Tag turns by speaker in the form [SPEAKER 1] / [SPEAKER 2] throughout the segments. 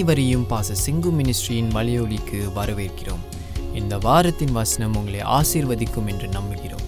[SPEAKER 1] அனைவரையும் பாச சிங்கு மினிஸ்ட்ரியின் மலையொலிக்கு வரவேற்கிறோம். இந்த வாரத்தின் வசனம் உங்களை ஆசீர்வதிக்கும் என்று நம்புகிறோம்.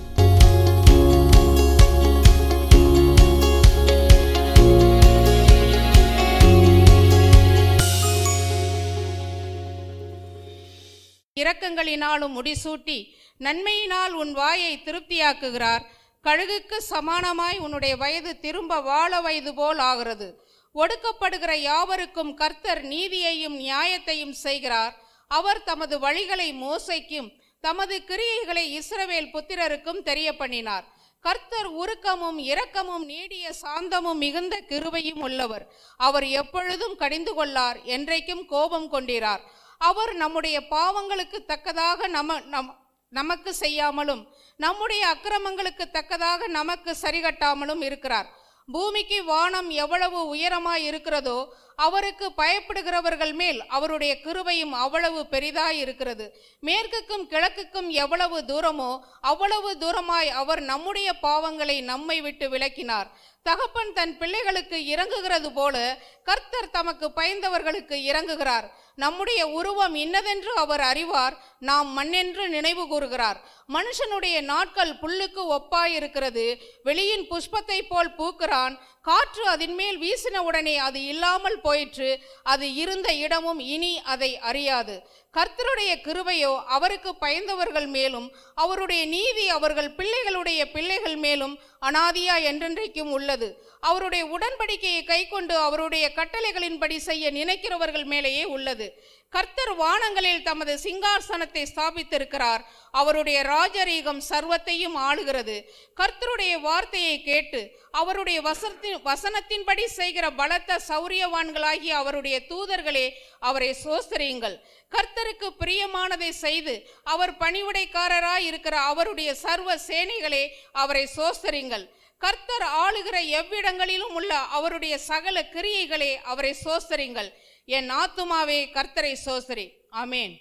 [SPEAKER 2] இரக்கங்களினாலும் முடிசூட்டி நன்மையினால் உன் வாயை திருப்தியாக்குகிறார். கழுகுக்கு சமானமாய் உன்னுடைய வயது திரும்ப வாழ வயது போல் ஆகிறது. ஒடுக்கப்படுகிற யாவருக்கும் கர்த்தர் நீதியையும் நியாயத்தையும் செய்கிறார். அவர் தமது வழிகளை மோசைக்கும் தமது கிரியைகளை இஸ்ரவேல் புத்திரருக்கும் தெரிய பண்ணினார் கர்த்தர் உருக்கமும் இரக்கமும் நீடிய சாந்தமும் மிகுந்த கிருபையும் உள்ளவர். அவர் எப்பொழுதும் கடிந்து கொள்ளார் என்றைக்கும் கோபம் கொண்டிரார். அவர் நம்முடைய பாவங்களுக்கு தக்கதாக நம நம் நமக்கு செய்யாமலும் நம்முடைய அக்கிரமங்களுக்கு தக்கதாக நமக்கு சரிகட்டாமலும் இருக்கிறார். பூமிக்கு வானம் எவ்வளவு உயரமாய் இருக்கிறதோ அவருக்கு பயப்படுகிறவர்கள் மேல் அவருடைய கிருபையும் அவ்வளவு பெரிதாய் இருக்கிறது. மேற்குக்கும் கிழக்குக்கும் எவ்வளவு தூரமோ அவ்வளவு தூரமாய் அவர் நம்முடைய பாவங்களை நம்மை விட்டு விலக்கினார். தகப்பன் தன் பிள்ளைகளுக்கு இறங்குகிறது போல கர்த்தர் தமக்கு பயந்தவர்களுக்கு இறங்குகிறார். நம்முடைய உருவம் இன்னதென்று அவர் அறிவார் நாம் மண்ணென்று நினைவு கூறுகிறார். மனுஷனுடைய நாட்கள் புல்லுக்கு ஒப்பாயிருக்கிறது. வெளியின் புஷ்பத்தை போல் பூக்கிறான். காற்று அதன் மேல் வீசின உடனே அது இல்லாமல் போயிற்று. அது இருந்த இடமும் இனி அதை அறியாது. கர்த்தருடைய கிருபையோ அவருக்கு பயந்தவர்கள் மேலும் அவருடைய நீதி அவர்கள் பிள்ளைகளுடைய பிள்ளைகள் மேலும் அனாதியா என்றென்றைக்கும் உள்ளது. அவருடைய உடன்படிக்கையை கைக்கொண்டு அவருடைய கட்டளைகளின்படி செய்ய நினைக்கிறவர்கள் மேலேயே உள்ளது. கர்த்தர் வானங்களில் தமது சிங்காசனத்தை ஸ்தாபித்திருக்கிறார். அவருடைய ராஜரீகம் சர்வத்தையும் ஆளுகிறது. கர்த்தருடைய வார்த்தையை கேட்டு அவருடைய வசனத்தின் வசனத்தின்படி செய்கிற பலத்த சௌரியவான்களாகிய அவருடைய தூதர்களே அவரை சோஸ்தரியுங்கள். கர்த்தருக்கு பிரியமானதை செய்து அவர் பணிவுடைக்காரராய் இருக்கிற அவருடைய சர்வ சேனைகளே அவரை சோஸ்தரிங்கள் கர்த்தர் ஆளுகிற எவ்விடங்களிலும் உள்ள அவருடைய சகல கிரியைகளே அவரை சோஸ்தரிங்கள் என் ஆத்துமாவே கர்த்தரை சோஸ்தரி ஆமேன்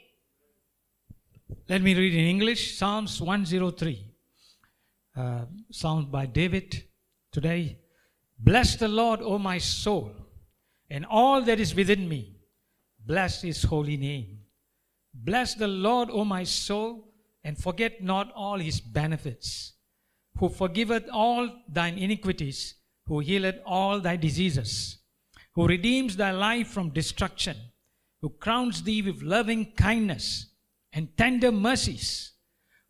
[SPEAKER 3] Let me read in English Psalms 103. Uh, Psalm by David today. Bless the Lord, O my soul, and all that is within me. Bless his holy name. Bless the Lord, O my soul, and forget not all his benefits, who forgiveth all thine iniquities, who healeth all thy diseases, who redeems thy life from destruction, who crowns thee with loving kindness and tender mercies,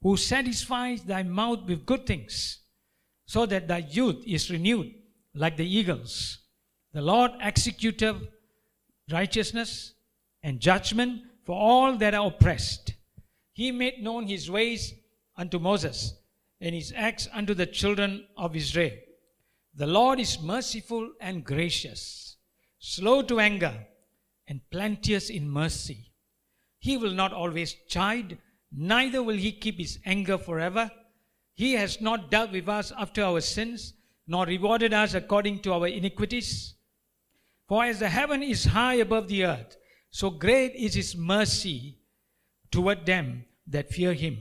[SPEAKER 3] who satisfies thy mouth with good things, so that thy youth is renewed like the eagles. The Lord executeth righteousness and judgment for all that are oppressed. He made known his ways unto Moses, and his acts unto the children of Israel. The Lord is merciful and gracious, slow to anger, and plenteous in mercy. He will not always chide, neither will he keep his anger forever. He has not dealt with us after our sins, nor rewarded us according to our iniquities. For as the heaven is high above the earth, so great is his mercy toward them that fear him.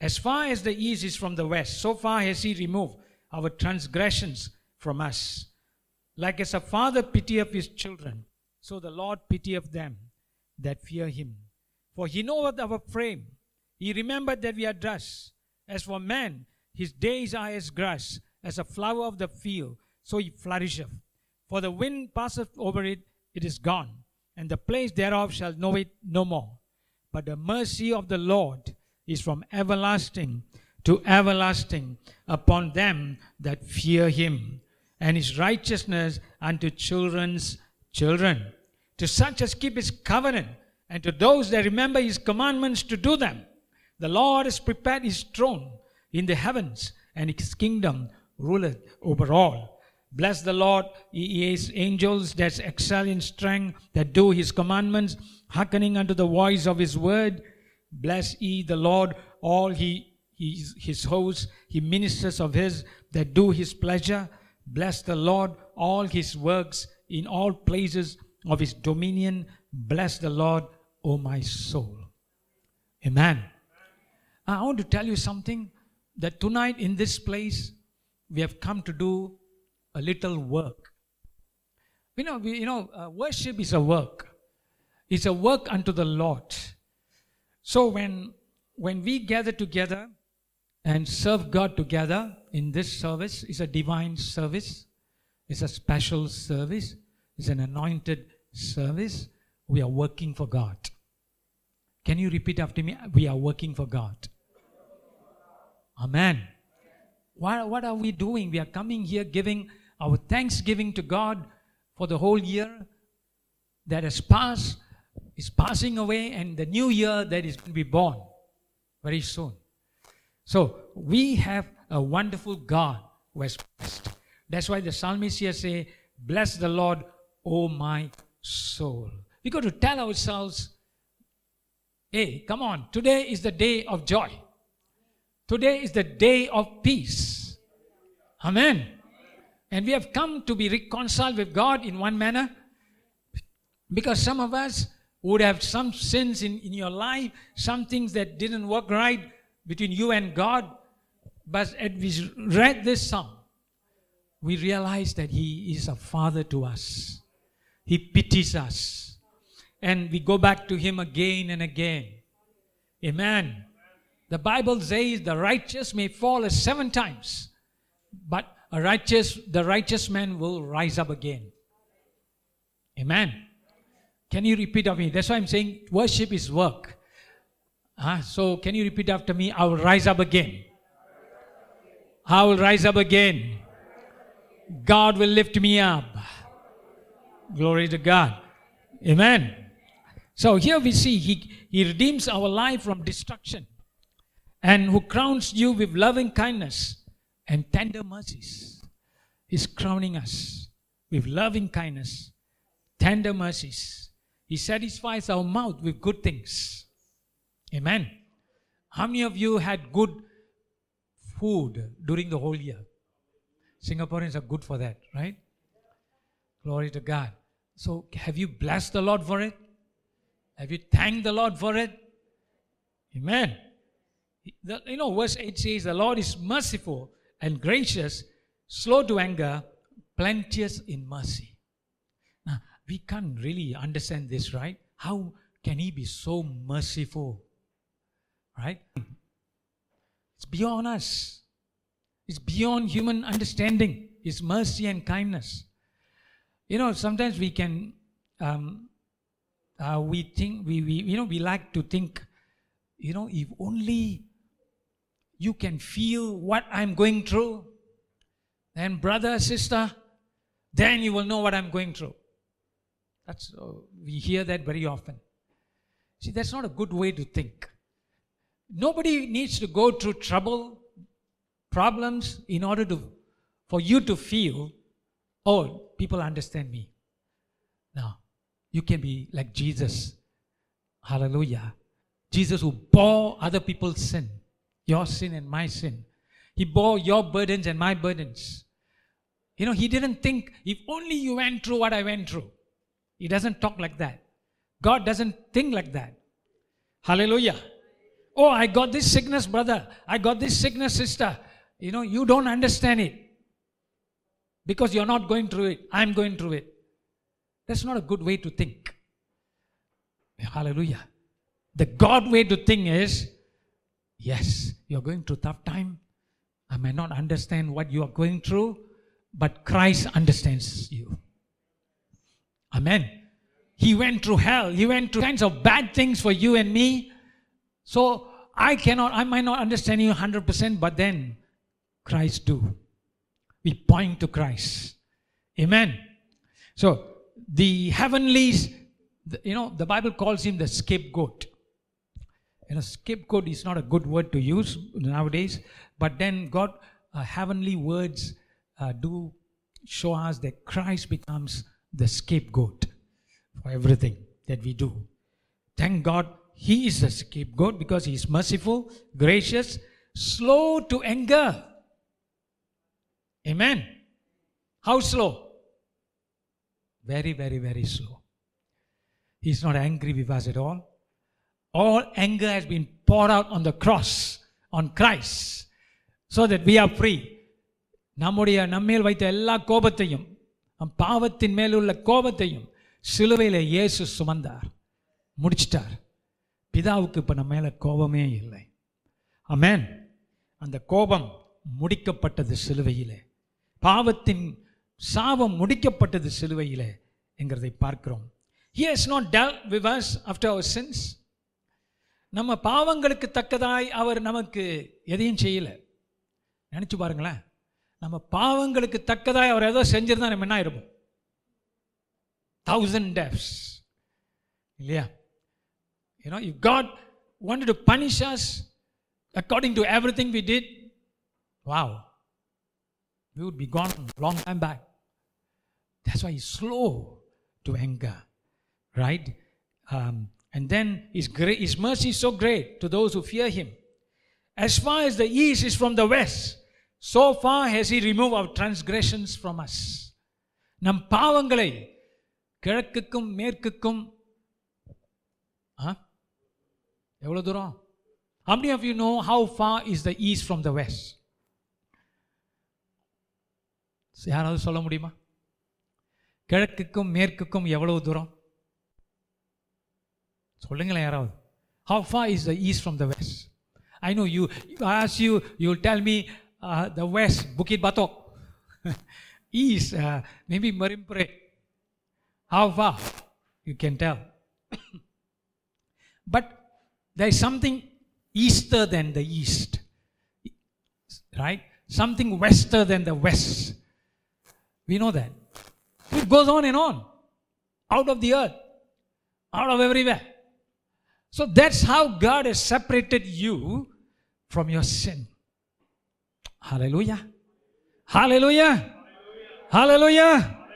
[SPEAKER 3] As far as the east is from the west, so far has he removed our transgressions from us. Like as a father pitieth his children, so the Lord pitieth them that fear him. For he knoweth our frame. He remembered that we are dust. As for man, his days are as grass, as a flower of the field, so he flourisheth. For the wind passeth over it, it is gone, and the place thereof shall know it no more. But the mercy of the Lord is from everlasting to everlasting upon them that fear him, and his righteousness unto children's children. To such as keep his covenant, and to those that remember his commandments to do them. The Lord has prepared his throne in the heavens, and his kingdom ruleth over all. Bless the Lord, ye angels that excel in strength, that do his commandments, hearkening unto the voice of his word. Bless ye the Lord, all he his, his hosts, he ministers of his that do his pleasure. Bless the Lord, all his works in all places of his dominion. Bless the Lord, O my soul. Amen. I want to tell you something that tonight in this place we have come to do a little work. You know, we, you know, uh, worship is a work. It's a work unto the Lord. So when when we gather together and serve God together in this service, it's a divine service. It's a special service. It's an anointed service. We are working for God. Can you repeat after me? We are working for God. Amen. What, what are we doing? We are coming here giving our thanksgiving to God for the whole year that has passed, is passing away, and the new year that is going to be born very soon. So we have a wonderful God who has blessed. That's why the psalmist here say, Bless the Lord, O my soul. We got to tell ourselves, hey, come on, today is the day of joy. Today is the day of peace. Amen. And we have come to be reconciled with God in one manner because some of us would have some sins in, in your life, some things that didn't work right between you and God. But as we read this psalm, we realize that He is a Father to us. He pities us. And we go back to Him again and again. Amen. The Bible says the righteous may fall seven times, but a righteous, the righteous man will rise up again. Amen. Can you repeat after me? That's why I'm saying worship is work. Ah, so can you repeat after me? I will rise up again. I will rise up again. God will lift me up. Glory to God. Amen. So here we see he, he redeems our life from destruction and who crowns you with loving kindness and tender mercies. He's crowning us with loving kindness, tender mercies. He satisfies our mouth with good things. Amen. How many of you had good food during the whole year? Singaporeans are good for that, right? Glory to God. So, have you blessed the Lord for it? Have you thanked the Lord for it? Amen. The, you know, verse 8 says, The Lord is merciful and gracious, slow to anger, plenteous in mercy. Now, we can't really understand this, right? How can He be so merciful? Right? It's beyond us. It's beyond human understanding. His mercy and kindness. You know, sometimes we can, um, uh, we think, we, we, you know, we like to think, you know, if only you can feel what I'm going through, then brother, sister, then you will know what I'm going through. That's, uh, we hear that very often. See, that's not a good way to think. Nobody needs to go through trouble, problems in order to for you to feel, oh, people understand me. Now, you can be like Jesus. Hallelujah. Jesus who bore other people's sin, your sin and my sin. He bore your burdens and my burdens. You know, he didn't think, if only you went through what I went through. He doesn't talk like that. God doesn't think like that. Hallelujah. Oh, I got this sickness, brother. I got this sickness, sister. You know, you don't understand it because you're not going through it. I'm going through it. That's not a good way to think. Hallelujah. The God way to think is yes, you're going through tough time. I may not understand what you are going through, but Christ understands you. Amen. He went through hell. He went through kinds of bad things for you and me. So I cannot, I might not understand you 100%, but then Christ do. We point to Christ. Amen. So the heavenlies, you know, the Bible calls him the scapegoat. You know, scapegoat is not a good word to use nowadays, but then God, uh, heavenly words uh, do show us that Christ becomes the scapegoat for everything that we do. Thank God he is the scapegoat because he is merciful, gracious, slow to anger. Amen. How slow? Very, very, very slow. He's not angry with us at all. All anger has been poured out on the cross, on Christ, so that we are free. நம்முடைய நம்மேல் வைத்த எல்லா கோபத்தையும் பாவத்தின் மேலுள்ள கோபத்தையும் சிலுவையில் இயேசு சுமந்தார் முடிச்சிட்டார். பிதாவுக்கு இப்போ நம்ம மேலே கோபமே இல்லை. அமேன் அந்த கோபம் முடிக்கப்பட்டது சிலுவையிலே. பாவத்தின் சாபம் முடிக்கப்பட்டது சிலுவையிலே என்கிறதை பார்க்கிறோம். He has not dealt with after our sins. நம்ம பாவங்களுக்கு தக்கதாய் அவர் நமக்கு எதையும் செய்யலை. நினச்சி பாருங்களேன். நம்ம பாவங்களுக்கு தக்கதாய் அவர் ஏதோ செஞ்சிருந்தா நம்ம என்ன ஆயிருப்போம்? தௌசண்ட் டேப்ஸ் இல்லையா? You know you God want to punish us according to everything we did wow we would be gone long time back that's why slow to anger right and then his, great, his mercy is so great to those who fear him as far as the east is from the west so far has he removed our transgressions from us நம் பாவங்களை கிழக்குக்கும் மேற்குக்கும் ஆ எவ்வளோ தூரம் How many of you know how far is the east from the west? யாராவது சொல்ல முடியுமா கிழக்குக்கும் மேற்குக்கும் எவ்வளவு தூரம் சொல்லுங்களேன் யாராவது how far is the east from the west i know you i ask you you'll tell me uh, the west bukit batok east uh, maybe marimpure how far you can tell but there is something easter than the east right something wester than the west we know that it goes on and on out of the earth out of everywhere so that's how God has separated you from your sin. Hallelujah. Hallelujah. Hallelujah.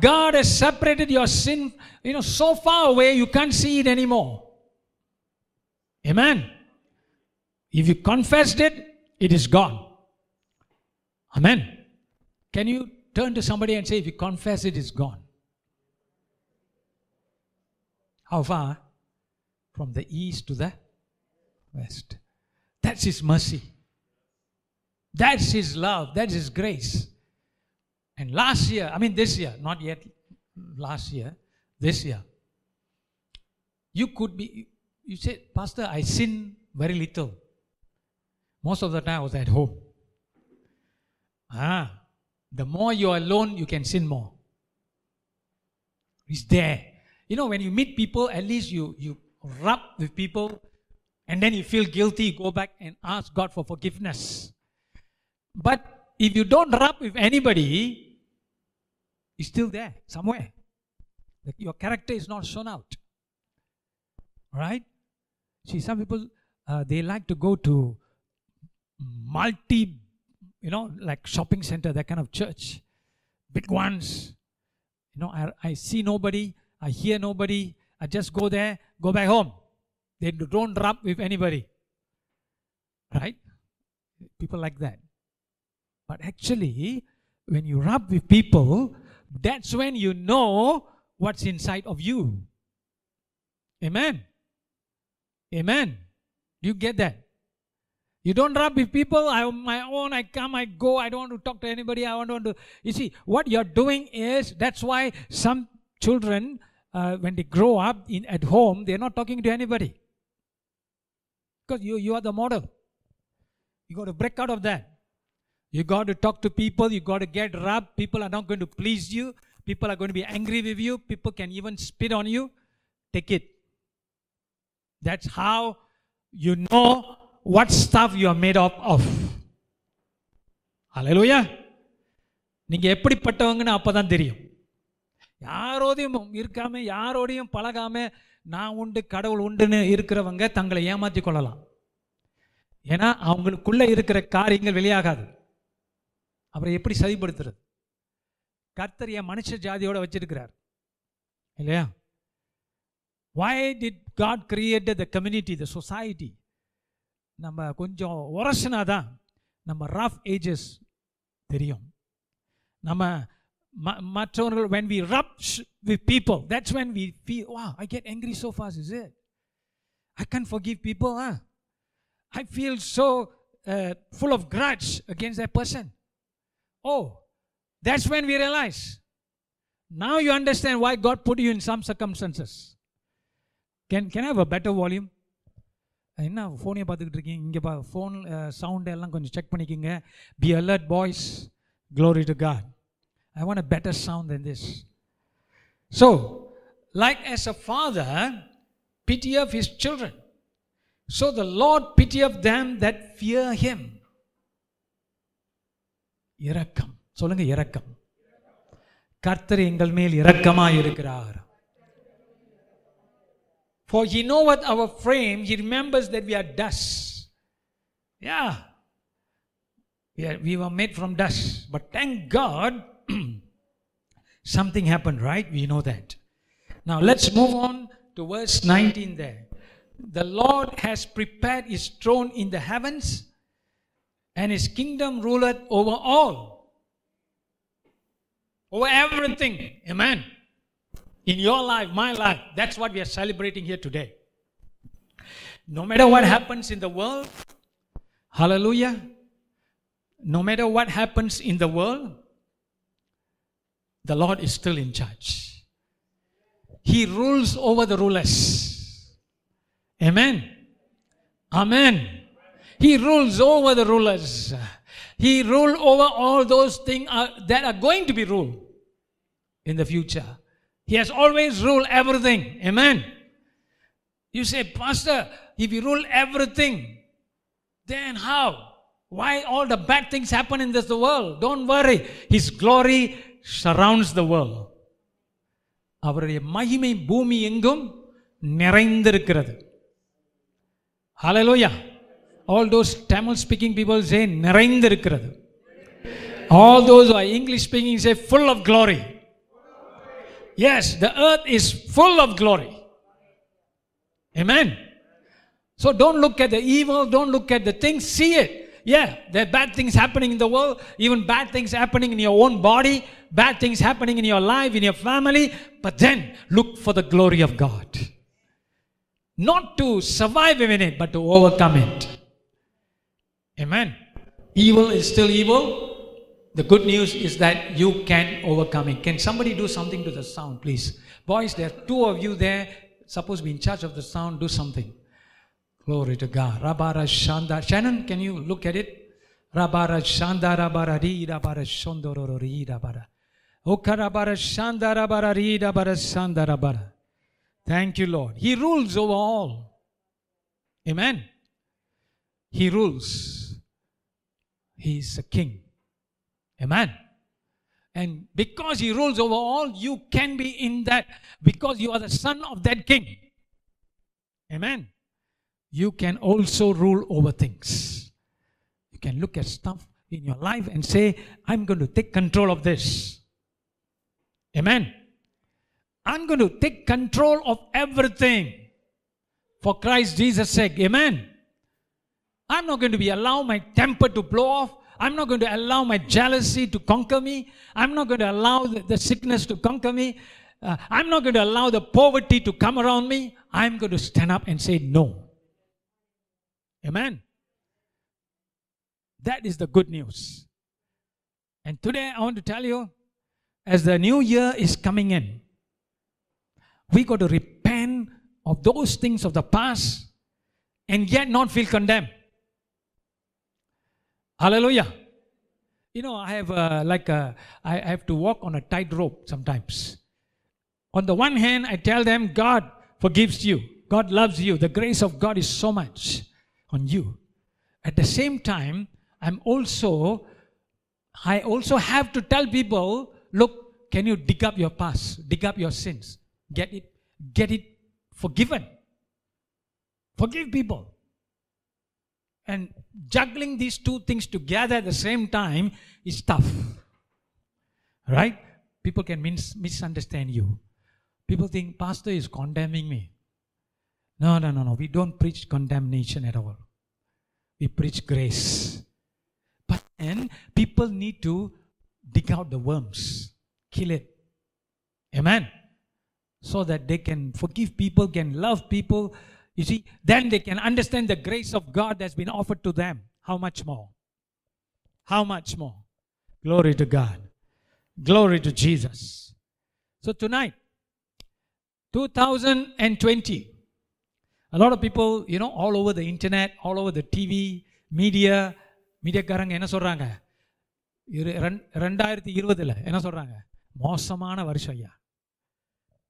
[SPEAKER 3] God has separated your sin, you know, so far away you can't see it anymore. Amen. If you confessed it, it is gone. Amen. Can you turn to somebody and say, if you confess it, gone? How far? From the east to the west. That's His mercy. That's His love. That's His grace. And last year, I mean this year, not yet last year, this year, you could be, you said, Pastor, I sin very little. Most of the time I was at home. Ah, the more you're alone, you can sin more. It's there. You know, when you meet people, at least you, you rub with people and then you feel guilty, go back and ask God for forgiveness. But if you don't rub with anybody, it's still there somewhere. Like your character is not shown out. Right? See, some people, uh, they like to go to multi, you know, like shopping center, that kind of church. Big ones. You know, I, I see nobody, I hear nobody, I just go there, go back home. They don't rub with anybody. Right? People like that. But actually, when you rub with people, that's when you know what's inside of you. Amen. Amen. Do you get that? You don't rub with people. I on my own. I come. I go. I don't want to talk to anybody. I want to. You see, what you're doing is that's why some children, uh, when they grow up in at home, they're not talking to anybody. Because you you are the model. You got to break out of that. You got to talk to people. You got to get rubbed. People are not going to please you. People are going to be angry with you. People can even spit on you. Take it. That's how you know what stuff you are made up of. Hallelujah. நீங்க எப்படிப்பட்டவங்கன்னு அப்பதான் தெரியும் யாரோடையும் இருக்காம யாரோடையும் பழகாம நான் உண்டு கடவுள் உண்டுன்னு இருக்கிறவங்க தங்களை ஏமாற்றி கொள்ளலாம். ஏன்னா அவங்களுக்குள்ள இருக்கிற காரியங்கள் வெளியாகாது. அப்புறம் எப்படி சரிப்படுத்துறது? கர்த்தர் என் மனுஷ ஜாதியோட வச்சிருக்கிறார். இல்லையா? Why did God create the community the society நம்ம கொஞ்சம் உரசினா தான் நம்ம ரஃப் ஏஜஸ் தெரியும். நம்ம மற்றவர்கள் when we rub sh- with people that's when we feel wow I get angry so fast is it I can't forgive people huh? I feel so uh, full of grudge against that person oh that's when we realize now you understand why God put you in some circumstances can can have a better volume என்ன ஃபோனே பார்த்துக்கிட்டு இருக்கீங்க இங்கே பா phone sound எல்லாம் கொஞ்சம் check பண்ணிக்கோங்க be alert boys glory to God I want a better sound then this so like as a father pity of his children so the lord pity of them that fear him இரக்கம் சொல்லுங்க இரக்கம் கர்த்தர் எங்கள் மேல் இரக்கமாய் இருக்கிறார் For he knoweth our frame, he remembers that we are dust. Yeah. We, are, we were made from dust. But thank God, something happened, right? We know that. Now let's move on to verse 19 there. The Lord has prepared his throne in the heavens, and his kingdom ruleth over all. Over everything. Amen in your life, my life. That's what we are celebrating here today. No matter what happens in the world, hallelujah, no matter what happens in the world, the Lord is still in charge. He rules over the rulers. Amen. Amen. He rules over the rulers. He ruled over all those things uh, that are going to be ruled in the future. He has always ruled everything. Amen. You say, Pastor, if you rule everything, then how? Why all the bad things happen in this world? Don't worry. His glory surrounds the world. அவருடைய மகிமை பூமி எங்கும் நிறைந்திருக்கிறது ஹalleluya all those tamil speaking people say நிறைந்திருக்கிறது all those who are english speaking say full of glory Yes, the earth is full of glory. Amen. So don't look at the evil, don't look at the things, see it. yeah, there are bad things happening in the world, even bad things happening in your own body, bad things happening in your life, in your family, but then look for the glory of God. Not to survive in it, but to overcome it. Amen. Evil is still evil, the good news is that you can overcome it. Can somebody do something to the sound, please? Boys, there are two of you there. Supposed to be in charge of the sound. Do something. Glory to God. Rabara Shanda. Shannon, can you look at it? Rabara Shanda Rabara Ri Rabara Shondoro Ri Rabara. Okarabara Shanda Rabara Ri Rabara Shanda Rabara. Thank you, Lord. He rules over all. Amen. He rules. He is a king. Amen. And because he rules over all, you can be in that because you are the son of that king. Amen. You can also rule over things. You can look at stuff in your life and say, I'm going to take control of this. Amen. I'm going to take control of everything for Christ Jesus' sake. Amen. I'm not going to be allow my temper to blow off. I'm not going to allow my jealousy to conquer me. I'm not going to allow the, the sickness to conquer me. Uh, I'm not going to allow the poverty to come around me. I'm going to stand up and say no. Amen. That is the good news. And today I want to tell you, as the new year is coming in, we got to repent of those things of the past and yet not feel condemned. Hallelujah. You know, I have uh, like a, I I have to walk on a tightrope sometimes. On the one hand, I tell them God forgives you, God loves you, the grace of God is so much on you. At the same time, I'm also, I also have to tell people, look, can you dig up your past, dig up your sins, get it, get it forgiven. Forgive people. And juggling these two things together at the same time is tough. Right? People can mis- misunderstand you. People think, Pastor is condemning me. No, no, no, no. We don't preach condemnation at all. We preach grace. But then people need to dig out the worms, kill it. Amen. So that they can forgive people, can love people. You see, then they can understand the grace of God that's been offered to them. How much more? How much more? Glory to God. Glory to Jesus. So tonight, 2020, A lot of people, you know, all over the internet, all over the TV, media, மீடியாக்காரங்க என்ன சொல்கிறாங்க இரு ரெண்- ரெண்டாயிரத்தி இருபதில் என்ன சொல்கிறாங்க மோசமான வருஷம் ஐயா.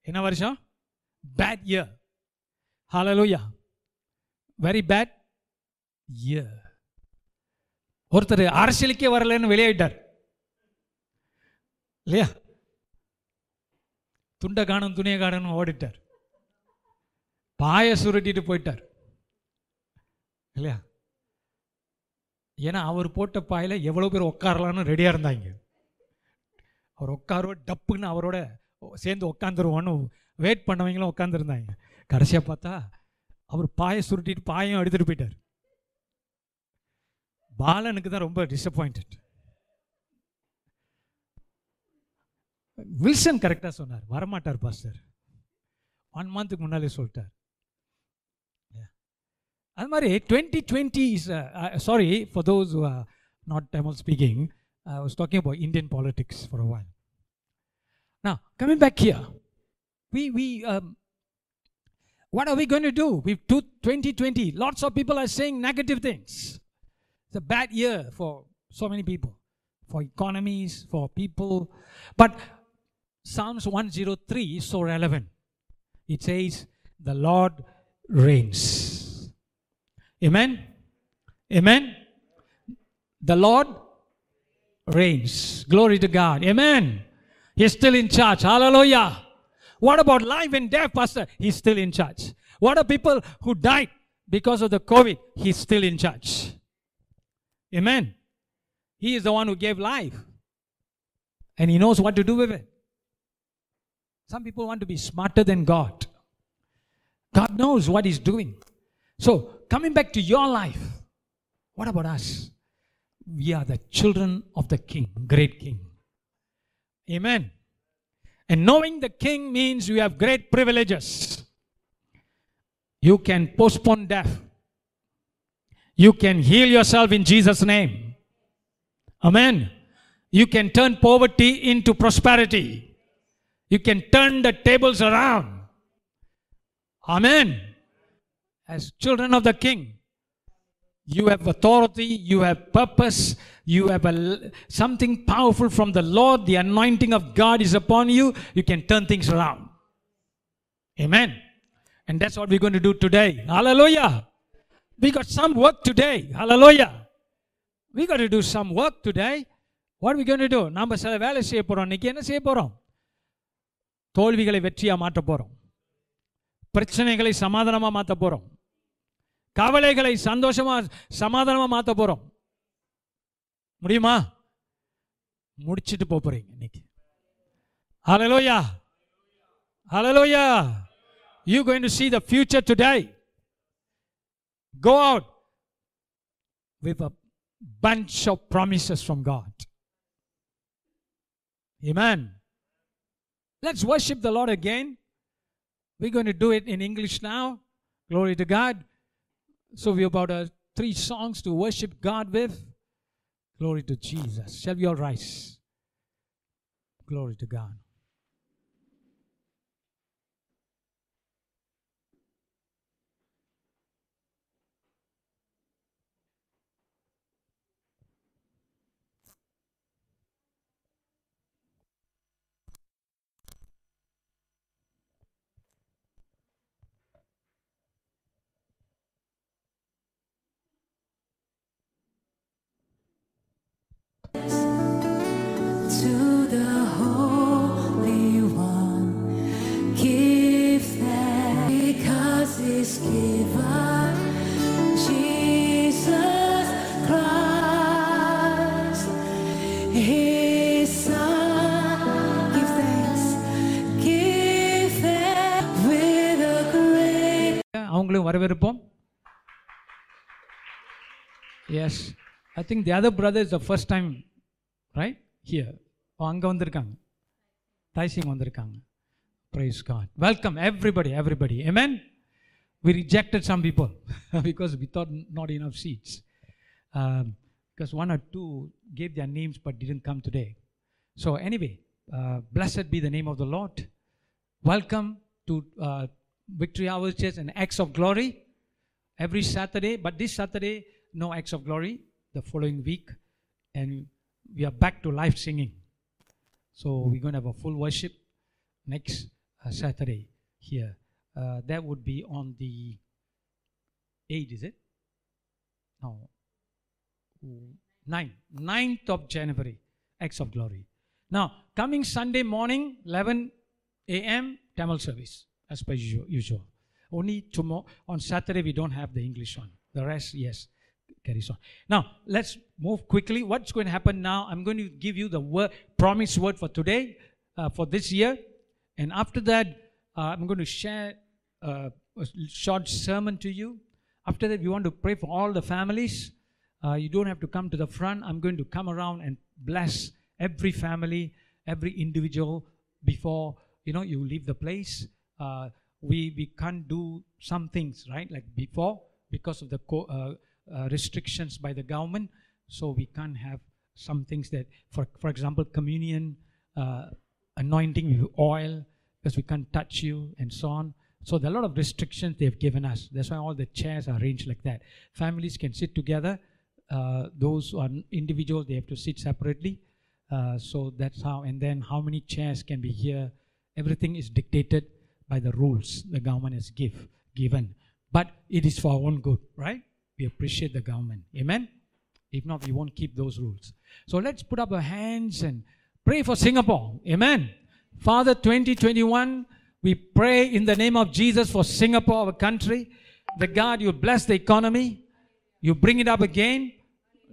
[SPEAKER 3] என்ன வருஷம்? Bad year hallelujah very bad year ஒருத்தர் அரசியலுக்கே வரலன்னு வெளியாயிட்டார். இல்லையா? துண்டை காணும் துணியை காணும் ஓடிட்டார். பாய சுருட்டிட்டு போயிட்டார். இல்லையா? ஏன்னா அவர் போட்ட பாயில் எவ்வளோ பேர் உட்காரலான்னு ரெடியாக இருந்தாங்க. அவர் உட்காரோ டப்புன்னு அவரோட சேர்ந்து உட்காந்துருவோன்னு வெயிட் பண்ணவங்களும் உட்காந்துருந்தாங்க கடைசியாக பார்த்தா அவர் பாயை சுருட்டிட்டு பாயம் எடுத்துகிட்டு போயிட்டார். பாலனுக்கு தான் ரொம்ப டிசப்பாயிண்டட் வில்சன் கரெக்டாக சொன்னார். வரமாட்டார் பாஸ்டர். ஒன் மந்த்துக்கு முன்னாலே சொல்லிட்டார். அது மாதிரி twenty twenty is sorry for those not Tamil speaking I was talking about Indian politics for a while now coming back here we we um, what are we going to do with two- 2020 lots of people are saying negative things it's a bad year for so many people for economies for people but psalms 103 is so relevant it says the lord reigns amen? Amen? The lord reigns. Glory to god. Amen? He's still in charge. Hallelujah. What about life and death pastor? He's still in charge. What are people who died because of the covid? He's still in charge. Amen? He is the one who gave life. And he knows what to do with it. Some people want to be smarter than god. God knows what he's doing. So coming back to your life. What about us? We are the children of the king great king. Amen. And knowing the king means you have great privileges. You can postpone death. You can heal yourself in jesus name. Amen. You can turn poverty into prosperity. You can turn the tables around. Amen as children of the king you have authority you have purpose you have a, l- something powerful from the lord the anointing of god is upon you you can turn things around amen and that's what we're going to do today hallelujah we got some work today hallelujah we got to do some work today what are we going to do நாம சில வேலை செய்ய போறோம் இன்னைக்கு என்ன செய்ய போறோம் தோல்விகளை வெற்றியா மாற்ற போறோம் பிரச்சனைகளை சமாதானமா மாற்ற போறோம் கவலைகளை சந்தோஷமா சமாதானமா மாற்ற போறோம் முடியுமா முடிச்சிட்டு போப் போறீங்க இன்னைக்கு ஹalleluya hallelujah you going to see the future today go out with a bunch of promises from god amen let's worship the lord again we're going to do it in english now glory to god so we have about uh, three songs to worship God with. Glory to Jesus. Shall we all rise? Glory to God. அவங்களும் வரவேற்போம் yes I think the other brother is the first time right here அங்கே வந்திருக்காங்க dicing வந்திருக்காங்க praise God welcome everybody everybody amen we rejected some people because we thought not enough seats um, because one or two gave their names but didn't come today so anyway uh, blessed be the name of the lord welcome to uh, Victory Hour Church and Acts of Glory every Saturday. But this Saturday, no Acts of Glory. The following week, and we are back to live singing. So we're going to have a full worship next uh, Saturday here. Uh, that would be on the 8th, is it? No. 9th. 9th of January, Acts of Glory. Now, coming Sunday morning, 11 a.m., Tamil service, as per usual. Only tomorrow, on Saturday, we don't have the English one. The rest, yes, carries on. Now, let's move quickly. What's going to happen now? I'm going to give you the word, promised word for today, uh, for this year. And after that, uh, I'm going to share uh, a short sermon to you. After that, we want to pray for all the families. Uh, you don't have to come to the front. I'm going to come around and bless every family, every individual before you know you leave the place. Uh, we we can't do some things right like before because of the co- uh, uh, restrictions by the government. So we can't have some things that, for for example, communion, anointing with oil, because we can't touch you and so on. So there are a lot of restrictions they've given us. That's why all the chairs are arranged like that. Families can sit together. Uh, those who are individuals, they have to sit separately. Uh, so that's how. And then how many chairs can be here? Everything is dictated by the rules the government has give given. But it is for our own good, right? We appreciate the government. Amen. If not, we won't keep those rules. So let's put up our hands and pray for Singapore. Amen. Father, 2021, we pray in the name of Jesus for Singapore, our country. The God, you bless the economy. You bring it up again.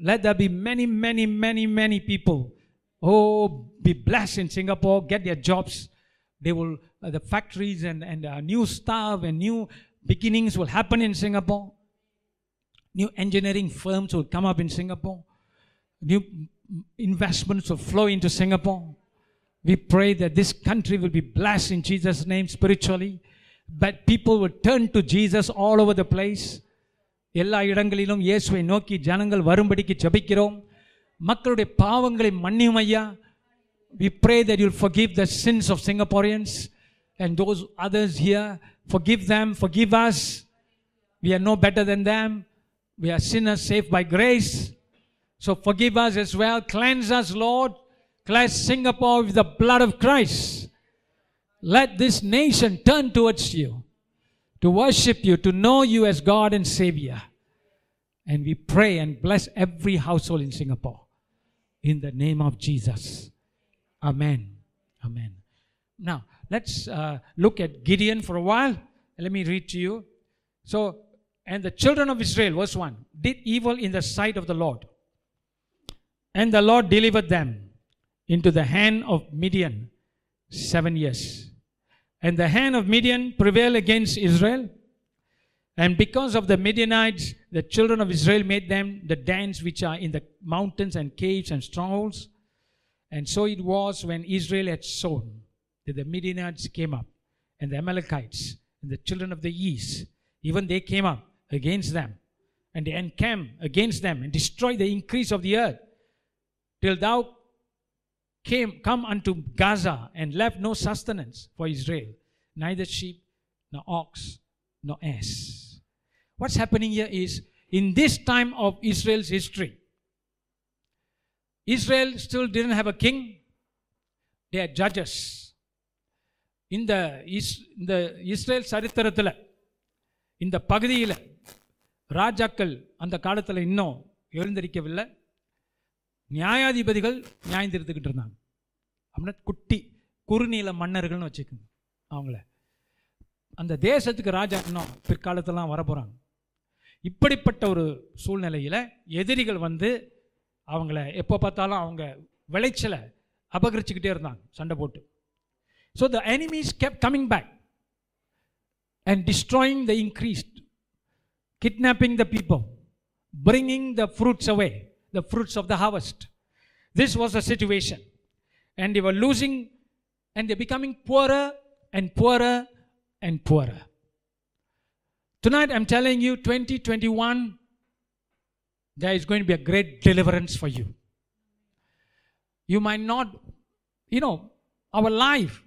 [SPEAKER 3] Let there be many, many, many, many people. Oh, be blessed in Singapore, get their jobs. They will, uh, the factories and, and uh, new staff and new beginnings will happen in Singapore. New engineering firms will come up in Singapore. New investments will flow into Singapore. We pray that this country will be blessed in Jesus' name spiritually. But people will turn to Jesus all over the place. எல்லா இடங்களிலும் இயேசுவை நோக்கி ஜனங்கள் வரும்படிக்கு ஜெபிக்கிறோம் மக்களுடைய பாவங்களை மன்னியும் ஐயா we pray that you'll forgive the sins of Singaporeans and those others here. Forgive them, forgive us. We are no better than them. We are sinners saved by grace. So forgive us as well. Cleanse us, Lord. Cleanse Singapore with the blood of Christ. Let this nation turn towards you, to worship you, to know you as God and Savior. And we pray and bless every household in Singapore. In the name of Jesus. Amen. Amen. Now, let's uh, look at Gideon for a while. Let me read to you. So, and the children of Israel, verse 1, did evil in the sight of the Lord. And the Lord delivered them into the hand of Midian seven years. And the hand of Midian prevailed against Israel. And because of the Midianites, the children of Israel made them the dens which are in the mountains and caves and strongholds. And so it was when Israel had sown that the Midianites came up, and the Amalekites, and the children of the east, even they came up against them, and they encamped against them, and destroyed the increase of the earth, till thou came come unto Gaza, and left no sustenance for Israel, neither sheep, nor ox, nor ass. What's happening here is in this time of Israel's history, Israel still didn't have a king. They had judges. இந்த is இந்த Israel சரித்திரத்தில் இந்த பகுதியில் ராஜாக்கள் அந்த காலத்தில் இன்னும் எழுந்திருக்கவில்லை நியாயாதிபதிகள் நியாயம் தீர்த்துக்கிட்டு இருந்தாங்க. அப்படின்னா குட்டி குறுநீல மன்னர்கள்னு வச்சுக்கோங்க. அவங்கள. அந்த தேசத்துக்கு ராஜா இன்னும் பிற்காலத்தெல்லாம் வரப்போகிறாங்க இப்படிப்பட்ட ஒரு சூழ்நிலையில் எதிரிகள் வந்து அவங்கள எப்போ பார்த்தாலும் அவங்க விளைச்சலை அபகரிச்சுக்கிட்டே இருந்தாங்க சண்டை போட்டு. So the enemies kept coming back and destroying the increased kidnapping the people, bringing the fruits away the fruits of the harvest. This was the situation. And they were losing, and they're becoming poorer and poorer and poorer. Tonight, I'm telling you, 2021, there is going to be a great deliverance for you. You might not, you know, our life,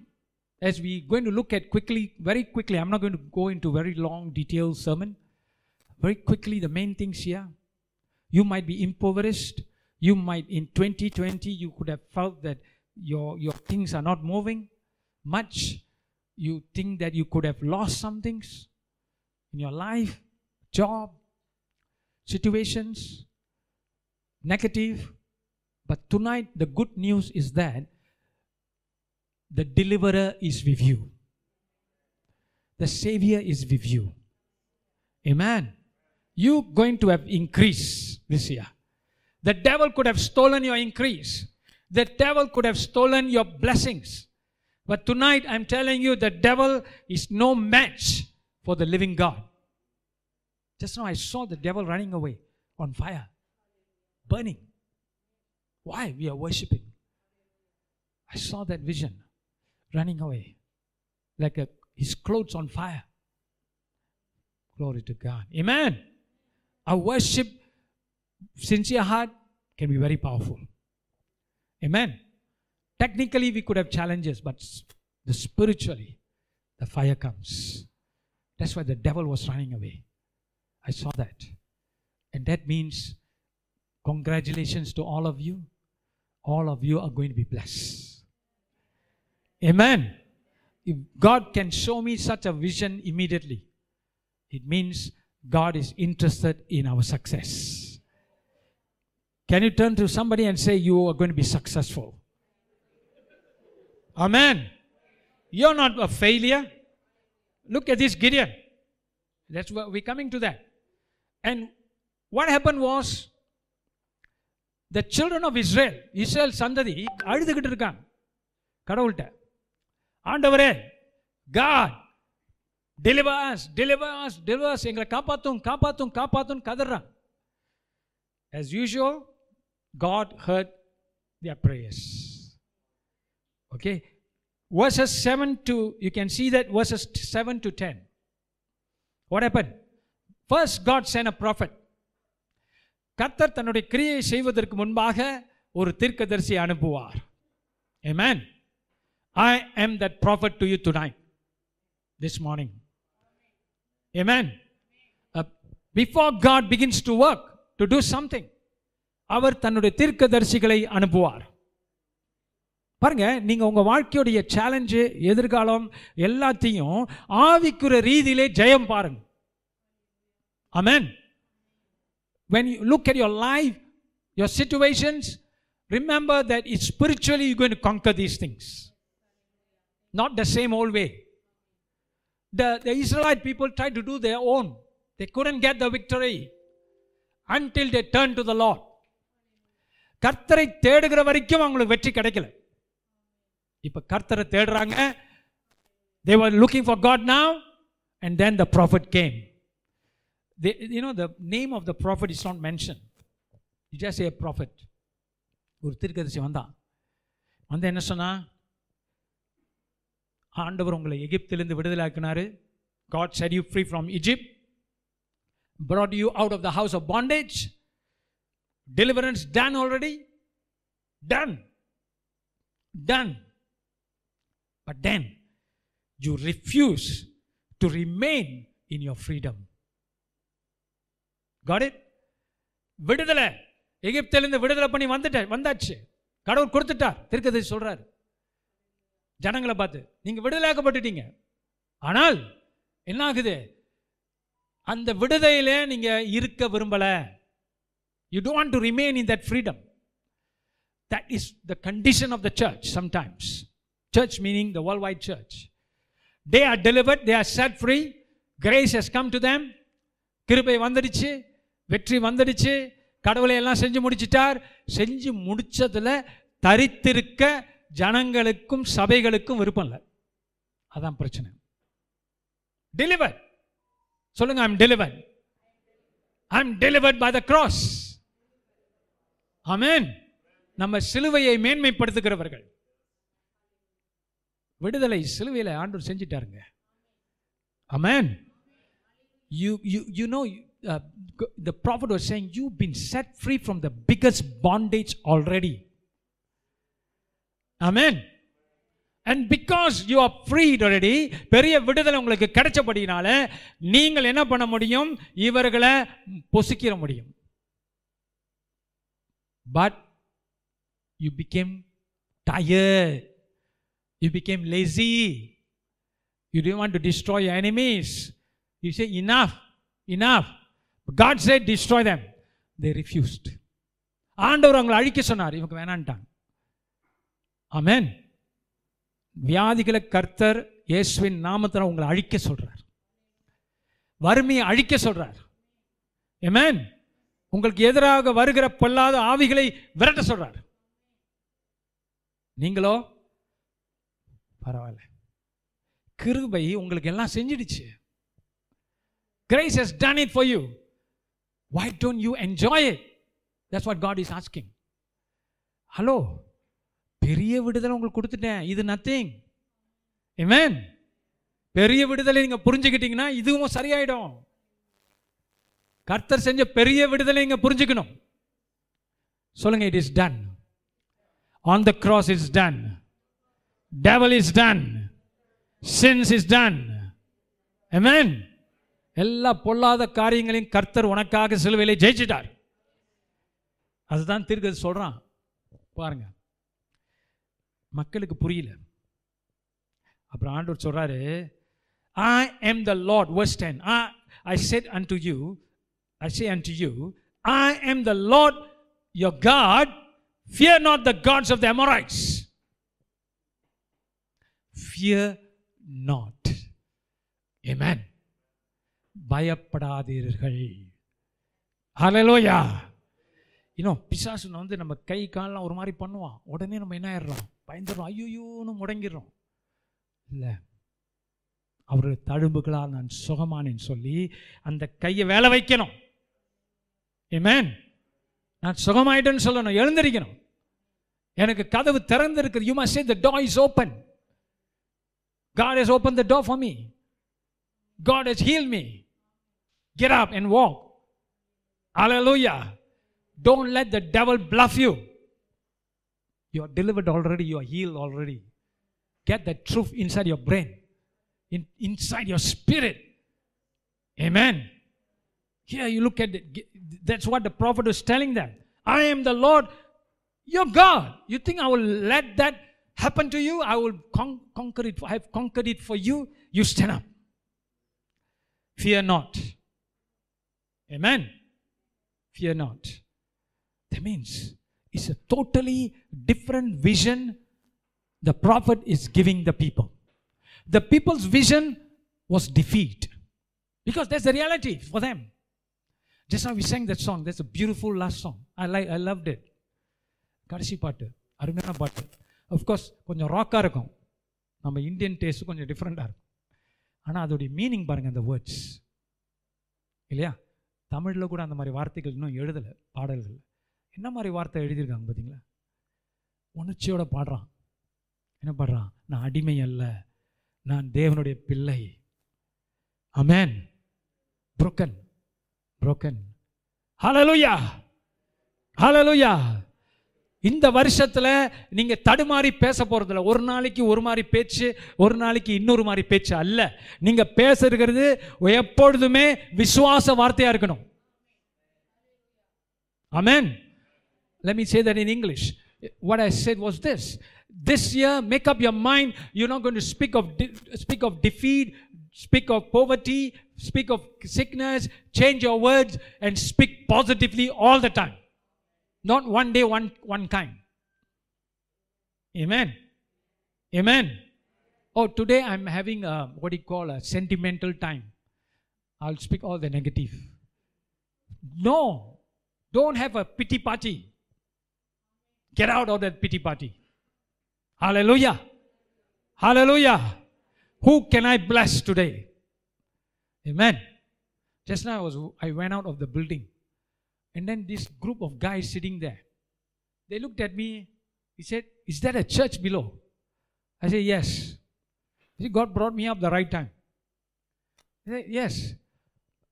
[SPEAKER 3] as we're going to look at quickly, very quickly, I'm not going to go into very long, detailed sermon. Very quickly, the main things here. You might be impoverished. You might, in 2020, you could have felt that your, your things are not moving much. You think that you could have lost some things in your life, job, situations, negative. But tonight, the good news is that the deliverer is with you. The savior is with you. Amen. You going to have increase this year. The devil could have stolen your increase. The devil could have stolen your blessings. But tonight I'm telling you the devil is no match for the living God. Just now I saw the devil running away on fire, burning. Why? We are worshiping. I saw that vision running away like a, his clothes on fire. Glory to God. Amen. Our worship, sincere heart, can be very powerful. Amen. Technically, we could have challenges, but the spiritually, the fire comes. That's why the devil was running away. I saw that. And that means congratulations to all of you. All of you are going to be blessed. Amen. If God can show me such a vision immediately, it means God is interested in our success. Can you turn to somebody and say, You are going to be successful? Amen. You're not a failure. Look at this Gideon. That's what we're coming to that. And what happened was the children of Israel, Israel சந்ததி அழுதுகிட்டு இருக்காங்க கடவுள்கிட்ட ஆண்டவரே God deliver us deliver us deliver us எங்களை காப்பாத்தும் காப்பாத்தும் காப்பாத்தும் கதறான் as usual god heard their prayers okay verses 7 to you can see that verses 7 to 10 what happened first god sent a prophet கர்த்தர் தன்னுடைய கிரியை செய்வதற்கு முன்பாக ஒரு தீர்க்கதரிசி அனுப்புவார் amen i am that prophet to you tonight this morning. Amen. Uh, before God begins to work, to do something, அவர் தன்னுடைய தீர்க்கதரிசிகளை அனுப்புவார் பாருங்க நீங்க உங்க வாழ்க்கையுடைய சேலஞ்சு எதிர்காலம் எல்லாத்தையும் ஆவிக்குற ரீதியிலே ஜெயம் பாருங்க அமேன் when you look at your life your situations remember that it's spiritually you're going to conquer these things not the same old way the, the Israelite people tried to do their own. They couldn't get the victory until they turned to the Lord. கர்த்தரை தேடுகிற வரைக்கும் அவங்களுக்கு வெற்றி கிடைக்கல இப்ப கர்த்தரை தேடுறாங்க they were looking for God now and then the prophet came they, you know the name of the prophet is not mentioned you just say a prophet ஒரு தீர்க்கதரிசி வந்தான் வந்து என்ன சொன்னா ஆண்டவர் உங்களை எகிப்திலிருந்து விடுதலாக்கினாரு God set you free from Egypt, brought you out of the house of bondage. Deliverance done already? Done. Done. But then you refuse to remain in your freedom. Got it? விடுதலை எகிப்திலிருந்து விடுதலை பண்ணி வந்துட்ட வந்தாச்சு கடவுள் கொடுத்துட்டார் திருக்கதை சொல்றாரு ஜனங்களை பார்த்து நீங்கள் விடுதலாக்கப்பட்டுட்டீங்க ஆனால் என்ன ஆகுது அந்த விடுதலையில நீங்கள் இருக்க விரும்பல. You don't to remain in that freedom that is the condition of the church sometimes church meaning the world wide church they are delivered they are set free grace has come to them கிருபை வந்துடுச்சு வெற்றி வந்துடுச்சு. கடவுளை எல்லாம் செஞ்சு முடிச்சிட்டார். செஞ்சு முடிச்சதுல தரித்திருக்க ஜனங்களுக்கும் சபைகளுக்கும் விருப்பம் இல்லை. அதான் பிரச்சனை. டெலிவர் சொல்லுங்க I'm deliver I'm delivered by the cross amen நம்ம சிலுவையை மேன்மைப்படுத்துகிறவர்கள். விடுதலை சிலுவையில் ஆண்டவர் செஞ்சிட்டாருங்க. Amen you you you know the prophet was saying you been set free from the biggest bondage already amen and because you are freed already பெரிய விடுதலை உங்களுக்கு கிடைச்சபடினால நீங்கள் என்ன பண்ண முடியும்? இவர்களை பொசுக்கிற முடியும். But you became tired you became lazy you do want to destroy enemies you say enough enough God say destroy them they refused ஆண்டவர் அவங்களை அழிக்க சொன்னார். இவங்க வேணான்ட்டாங்க. அமேன் வியாதிகளை கர்த்தர் இயேசுவின் நாமத்தில் உங்களை அழிக்க சொல்கிறார் வறுமையை அழிக்க சொல்கிறார் எமேன் உங்களுக்கு எதிராக வருகிற பொல்லாத ஆவிகளை விரட்ட சொல்கிறார் நீங்களோ? பரவாயில்ல. கிருபை உங்களுக்கு எல்லாம் செஞ்சிடுச்சு. Grace has done it for you why don't you enjoy it that's what God is asking hello பெரிய விடுதலை உங்களுக்கு கொடுத்துட்டேன். இது நத்திங் amen. பெரிய விடுதலை நீங்க புரிஞ்சுக்கிட்டீங்கன்னா இதுவும் சரியாயிடும். கர்த்தர் செஞ்ச பெரிய விடுதலை நீங்க புரிஞ்சுக்கணும். சொல்லுங்க it is done on the cross is done devil is done sins is done amen. எல்லா பொல்லாத காரியங்களையும் கர்த்தர் உனக்காக சிலுவையிலே ஜெயிச்சிட்டார். அதுதான் தீர்க்கது சொல்றான். பாருங்க. மக்களுக்கு புரியல. அப்புறம் ஆண்டவர் சொல்கிறாரு I am the Lord was I said unto you I say unto you I am the Lord your God fear not the gods of the Amorites fear not amen பயப்படாதீர்கள். ஹலலோயா இன்னும் பிசாசுன்னு வந்து நம்ம கை காலெலாம் ஒரு மாதிரி பண்ணுவான். உடனே நம்ம என்ன ஆயிடுறோம்? பயந்துடும் ஐயோன்னு முடங்கிடும் இல்லை. அவருடைய தழும்புகளால் நான் சுகமானேன்னு சொல்லி அந்த கையை வேலை வைக்கணும். ஏமேன் நான் சுகமாயிட்டேன்னு சொல்லணும். எழுந்திருக்கணும். எனக்கு கதவு திறந்திருக்குது. You must say the door is open God is open the door for me God is heal me get up and walk hallelujah don't let the devil bluff you you are delivered already you are healed already get that truth inside your brain in, inside your spirit amen here you look at it. That's what the prophet was telling them. I am the Lord, your God. You think I will let that happen to you? I will con- conquer it. I have conquered it for you. You stand up. Fear not. Amen. Fear not. That means is a totally different vision the prophet is giving the people the people's vision was defeat because that's the reality for them just we sang that song that's a beautiful last song I like I love it கடைசி பாட்டு அருமையான பாட்டு. Of course கொஞ்சம் ராக்காக இருக்கும். நம்ம Indian taste கொஞ்சம் டிஃப்ரெண்ட்டாக இருக்கும். ஆனால் அதோடைய மீனிங் பாருங்கள் அந்த வேர்ட்ஸ் இல்லையா? தமிழில் கூட அந்த மாதிரி வார்த்தைகள் இன்னும் எழுதலை பாடல்கள் என்ன மாதிரி வார்த்தை எழுதியிருக்காங்க பார்த்தீங்களா? உணர்ச்சியோட பாடுறான். என்ன பாடுறான்? நான் அடிமை அல்ல. நான் தேவனுடைய பிள்ளை. அமேன் புரோக்கன் புரோக்கன் ஹலலுயா ஹலலுயா இந்த வருஷத்தில் நீங்கள் தடுமாறி பேச போகிறதில்ல ஒரு நாளைக்கு ஒரு மாதிரி பேச்சு ஒரு நாளைக்கு இன்னொரு மாதிரி பேச்சு அல்ல. நீங்கள் பேசுறது எப்பொழுதுமே விசுவாச வார்த்தையாக இருக்கணும். Amen let me say that in english. What i said was this. This year make up your mind. You're not going to speak of de- speak of defeat speak of poverty speak of sickness. Change your words and speak positively all the time. Not one day one one kind. Amen. Amen. Oh today i'm having a what do you call a sentimental time. I'll speak all the negative. No. Don't have a pity party get out of that pity party hallelujah hallelujah who can i bless today amen just now i was i went out of the building and then this group of guys sitting there, they looked at me. He said, Is that a church below? I said, Yes. He said, God brought me up the right time. I said, Yes.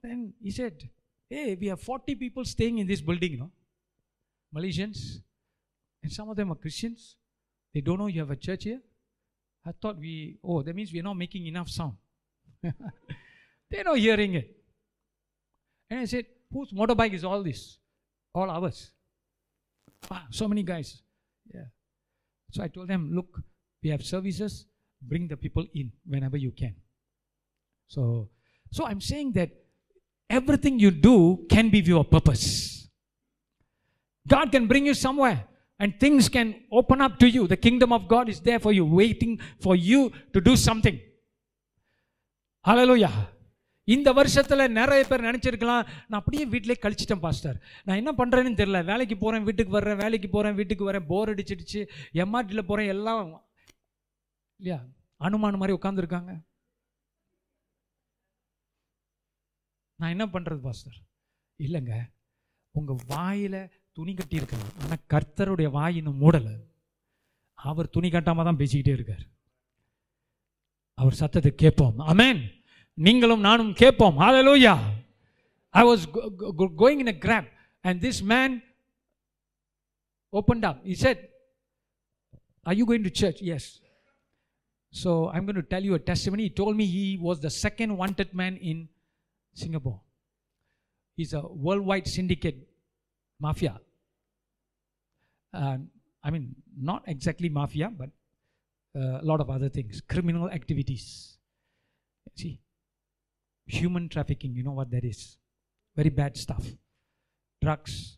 [SPEAKER 3] Then he said, Hey, we have 40 people staying in this building, you know. Malaysians. And some of them are Christians. They don't know you have a church here. I thought we, oh, that means we're not making enough sound. They're not hearing it. And I said, whose motorbike is all this? All ours. Ah, so many guys. Yeah. So I told them, look, we have services, bring the people in whenever you can. So, so I'm saying that everything you do can be your purpose. God can bring you somewhere and things can open up to you. The kingdom of God is there for you, waiting for you to do something. Hallelujah. இந்த வருஷத்தில் நிறைய பேர் நினச்சிருக்கலாம் நான் அப்படியே வீட்டிலே கழிச்சிட்டேன் pastor நான் என்ன பண்ணுறேன்னு தெரில வேலைக்கு போகிறேன் வீட்டுக்கு வர்றேன் வேலைக்கு போகிறேன் வீட்டுக்கு வரேன் போர் அடிச்சிடுச்சு. எம்ஆர்டியில் போகிறேன் எல்லாம் இல்லையா? அனுமான் மாதிரி உட்காந்துருக்காங்க நான் என்ன பண்ணுறது பாஸ்டர் இல்லைங்க. உங்கள் வாயில் துணி கட்டி ஆனால் கர்த்தருடைய வாய் இன்னும் மூடலை. அவர் துணி கட்டாமல் தான் பேசிக்கிட்டே இருக்கார். அவர் சத்தத்தை கேட்போம். அமேன் நீங்களும் நானும் கேட்போம். Hallelujah I was going in a Grab and this man opened up he said I you going to church yes so I'm going to tell you a testimony told me he was the second wanted man in Singapore is a world wide syndicate mafia. Uh, I mean not exactly mafia but uh, a lot of other things. Criminal activities. See human trafficking you know what that is? Very bad stuff. Drugs.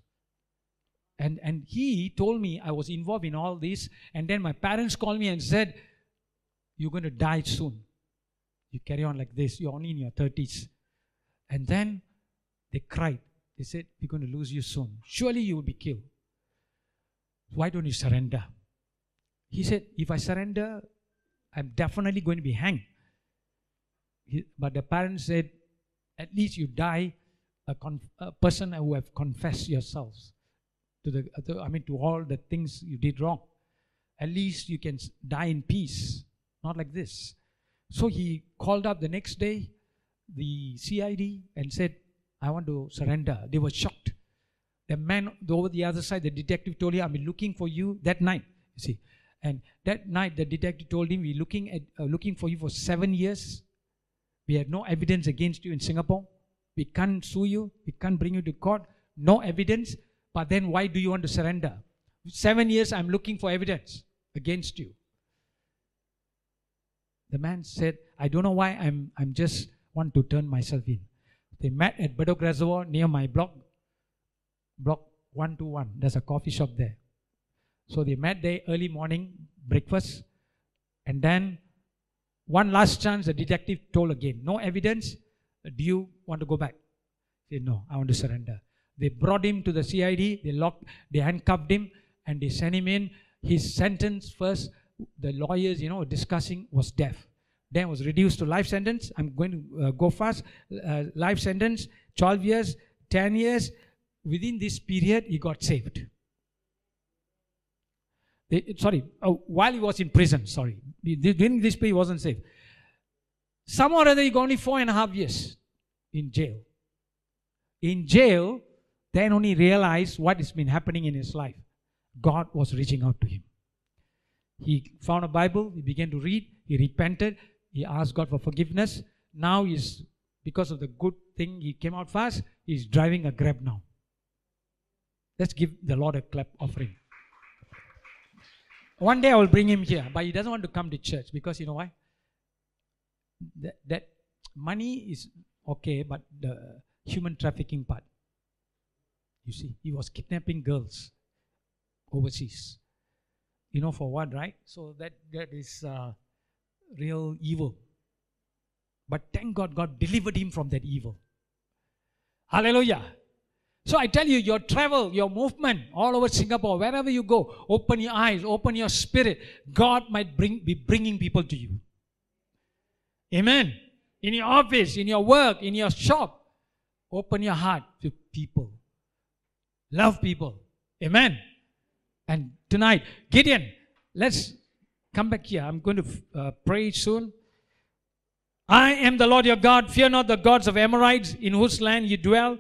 [SPEAKER 3] And and he told me i was involved in all this and then my parents called me and said you're going to die soon. You carry on like this. You're only in your 30s and then they cried they said we're going to lose you soon surely you will be killed why don't you surrender he said if i surrender i'm definitely going to be hanged he- but the parents said, at least you die a, con- a person who have confessed yourselves to the, I mean, to all the things you did wrong. At least you can die in peace, not like this. So he called up the next day the CID and said, I want to surrender. They were shocked. The man over the other side, the detective told him, I've been looking for you that night. You see, and that night the detective told him, "We're looking at uh, looking for you for seven years. We have no evidence against you in Singapore. We can't sue you. We can't bring you to court. No evidence. But then why do you want to surrender? Seven years I'm looking for evidence against you. The man said, I don't know why I'm I'm just want to turn myself in. They met at Bedok Reservoir near my block, block 121. There's a coffee shop there. So they met there early morning, breakfast, and then one last chance, the detective told again, no evidence. Do you want to go back? He said, no, I want to surrender. They brought him to the CID, they locked, they handcuffed him, and they sent him in. His sentence first, the lawyers, you know, discussing was death. Then was reduced to life sentence. I'm going to uh, go fast. Uh, life sentence, 12 years, 10 years. Within this period, he got saved. They, sorry, oh, while he was in prison, sorry. During this period, he wasn't saved. Some or other, he got only four and a half years in jail. In jail, then only realized what has been happening in his life. God was reaching out to him. He found a Bible, he began to read, he repented, he asked God for forgiveness. Now he's, because of the good thing, he came out fast, he's driving a grab now. Let's give the Lord a clap offering. One day I will bring him here, but he doesn't want to come to church because you know why? That, that money is okay, but the human trafficking part. You see, he was kidnapping girls overseas. You know for what, right? So that that is uh, real evil. But thank God, God delivered him from that evil. Hallelujah. So I tell you, your travel, your movement all over Singapore, wherever you go, open your eyes, open your spirit. God might bring, be bringing people to you. Amen. In your office, in your work, in your shop, open your heart to people. Love people. Amen. And tonight, Gideon, let's come back here. I'm going to uh, pray soon. I am the Lord your God. Fear not the gods of Amorites in whose land you dwell,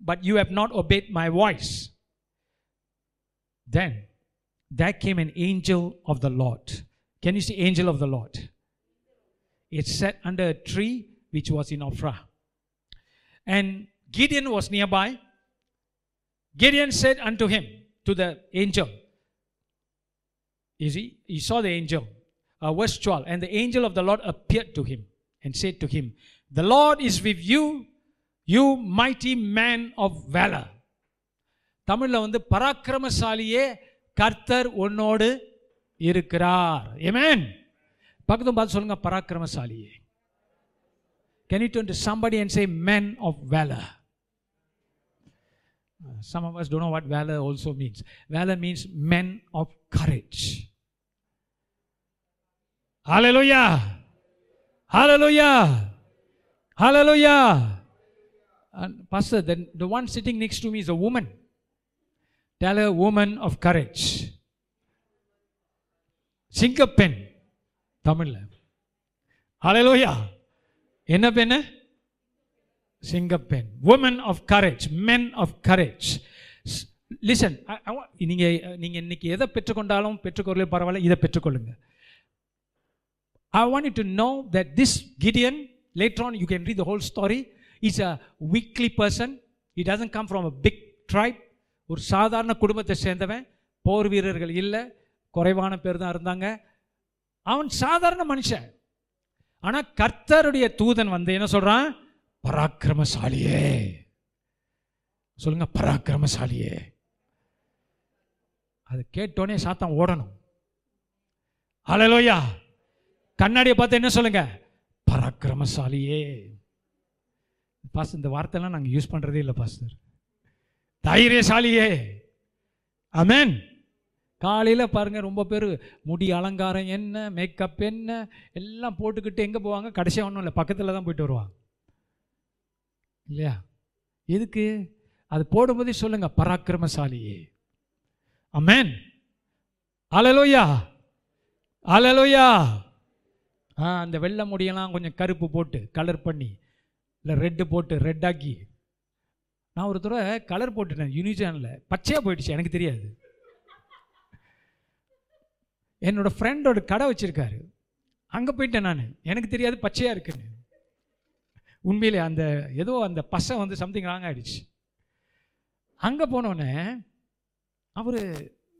[SPEAKER 3] but you have not obeyed my voice. Then there came an angel of the Lord Can you see angel of the Lord? It sat under a tree which was in Ophrah. And Gideon was nearby. Gideon said unto him, to the angel, you see, he saw the angel. Uh, verse 12. And the angel of the Lord appeared to him and said to him, The Lord is with you, you mighty man of valor. தமிழ்ல வந்து பராக்கிரமசாலியே கர்த்தர் உன்னோடு இருக்கிறார் ஏமேன் பக்கத்தும் பார்த்து சொல்லுங்க பராக்கிரமசாலியே Can you turn to somebody and say men of valor? Uh, Some of us don't know what valor also means. Valor means men of courage. Hallelujah. Hallelujah. Hallelujah. And Pastor, then the one sitting next to me is a woman. Tell her woman of courage. சிங்கப்பெண் தமிழ்ல ஹalleluya என்ன பெண்ணு சிங்கப்பெண் women of courage men of courage Listen நீங்கள் நீங்கள் இன்னைக்கு எதை பெற்றுக்கொண்டாலும் பெற்றுக்கொள்ள பரவாயில்ல இதை பெற்றுக்கொள்ளுங்க. I want you to know that this Gideon later on you can read the whole story is a weakly person it doesn't come from a big tribe ஒரு சாதாரண குடும்பத்தை சேர்ந்தவன். போர் வீரர்கள் இல்லை. குறைவான பேர் தான் இருந்தாங்க. அவன் சாதாரண மனுஷன். ஆனால் கர்த்தருடைய தூதன் வந்து என்ன சொல்கிறான் பராக்கிரமசாலியே. சொல்லுங்கள் பராக்கிரமசாலியே. அது கேட்டோடனே சாத்தான் ஓடணும். அலலோயா கண்ணாடியை பார்த்து என்ன சொல்லுங்க? பராக்கிரமசாலியே. பாஸ் இந்த வார்த்தைலாம் நாங்கள் யூஸ் பண்ணுறதே இல்லை பாஸ்டர் தைரியசாலியே. அமேன் காலையில் பாருங்கள் ரொம்ப பேர் முடி அலங்காரம் என்ன மேக்கப் என்ன எல்லாம் போட்டுக்கிட்டு எங்கே போவாங்க? கடைசியாக ஒன்றும் இல்லை பக்கத்தில் தான் போயிட்டு வருவாங்க. இல்லையா? எதுக்கு? அது போடும்போதே சொல்லுங்கள் பராக்கிரமசாலியே. அமேன் அலலோயா அலலோயா ஆ அந்த வெள்ளை முடியெல்லாம் கொஞ்சம் கருப்பு போட்டு கலர் பண்ணி இல்லை ரெட்டு போட்டு ரெட்டாக்கி நான் ஒரு தடவை கலர் போட்டுட்டேன் யூனிஜானில் பச்சையாக போயிடுச்சு எனக்கு தெரியாது. என்னோடய ஃப்ரெண்டோட கடை வச்சுருக்காரு. அங்கே போயிட்டேன் நான். எனக்கு தெரியாது பச்சையாக இருக்குன்னு. உண்மையிலே அந்த ஏதோ அந்த பசை வந்து சம்திங் ராங் ஆகிடுச்சு அங்கே போனோடனே அவர்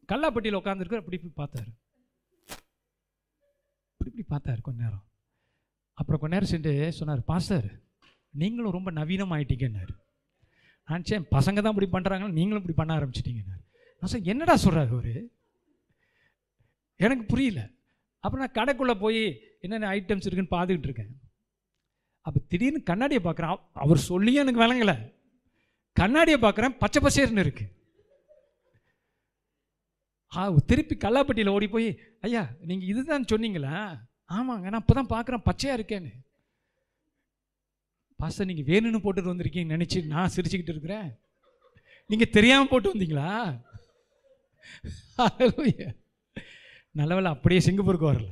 [SPEAKER 3] கல்லாப்பட்டியில் உட்காந்துருக்கார் அப்படி இப்படி பார்த்தாரு. இப்படி இப்படி பார்த்தாரு கொஞ்ச நேரம். அப்புறம் கொஞ்ச நேரம் சென்று சொன்னார் பாஸ்டர் நீங்களும் ரொம்ப நவீனம் ஆயிட்டீங்கன்னாரு. நான் சே பசங்க தான் இப்படி பண்ணுறாங்க நீங்களும் இப்படி பண்ண ஆரம்பிச்சிட்டிங்கன்னாரு. நான் சார் என்னடா சொல்கிறாரு அவர்? எனக்கு புரியல. அப்புறம் நான் கடைக்குள்ளே போய் என்னென்ன ஐட்டம்ஸ் இருக்குன்னு பார்த்துக்கிட்டு இருக்கேன். அப்போ திடீர்னு கண்ணாடியை பார்க்குறேன். அவர் சொல்லியும் எனக்கு விளங்கலை. கண்ணாடியை பார்க்குறேன் பச்சை பசேர்னு இருக்குது திருப்பி கல்லாப்பட்டியில் ஓடி போய் ஐயா நீங்கள் இதுதான் சொன்னீங்களா? ஆமாங்க நான் இப்போ தான் பார்க்குறேன் பச்சையாக இருக்கேன்னு. பாஸ்டர் நீங்கள் வேணும்னு போட்டுட்டு வந்திருக்கீங்கன்னு நினச்சி நான் சிரிச்சுக்கிட்டு இருக்கிறேன். நீங்கள் தெரியாமல் போட்டு வந்தீங்களா? நல்லவேளை அப்படியே சிங்கப்பூருக்கு வரல.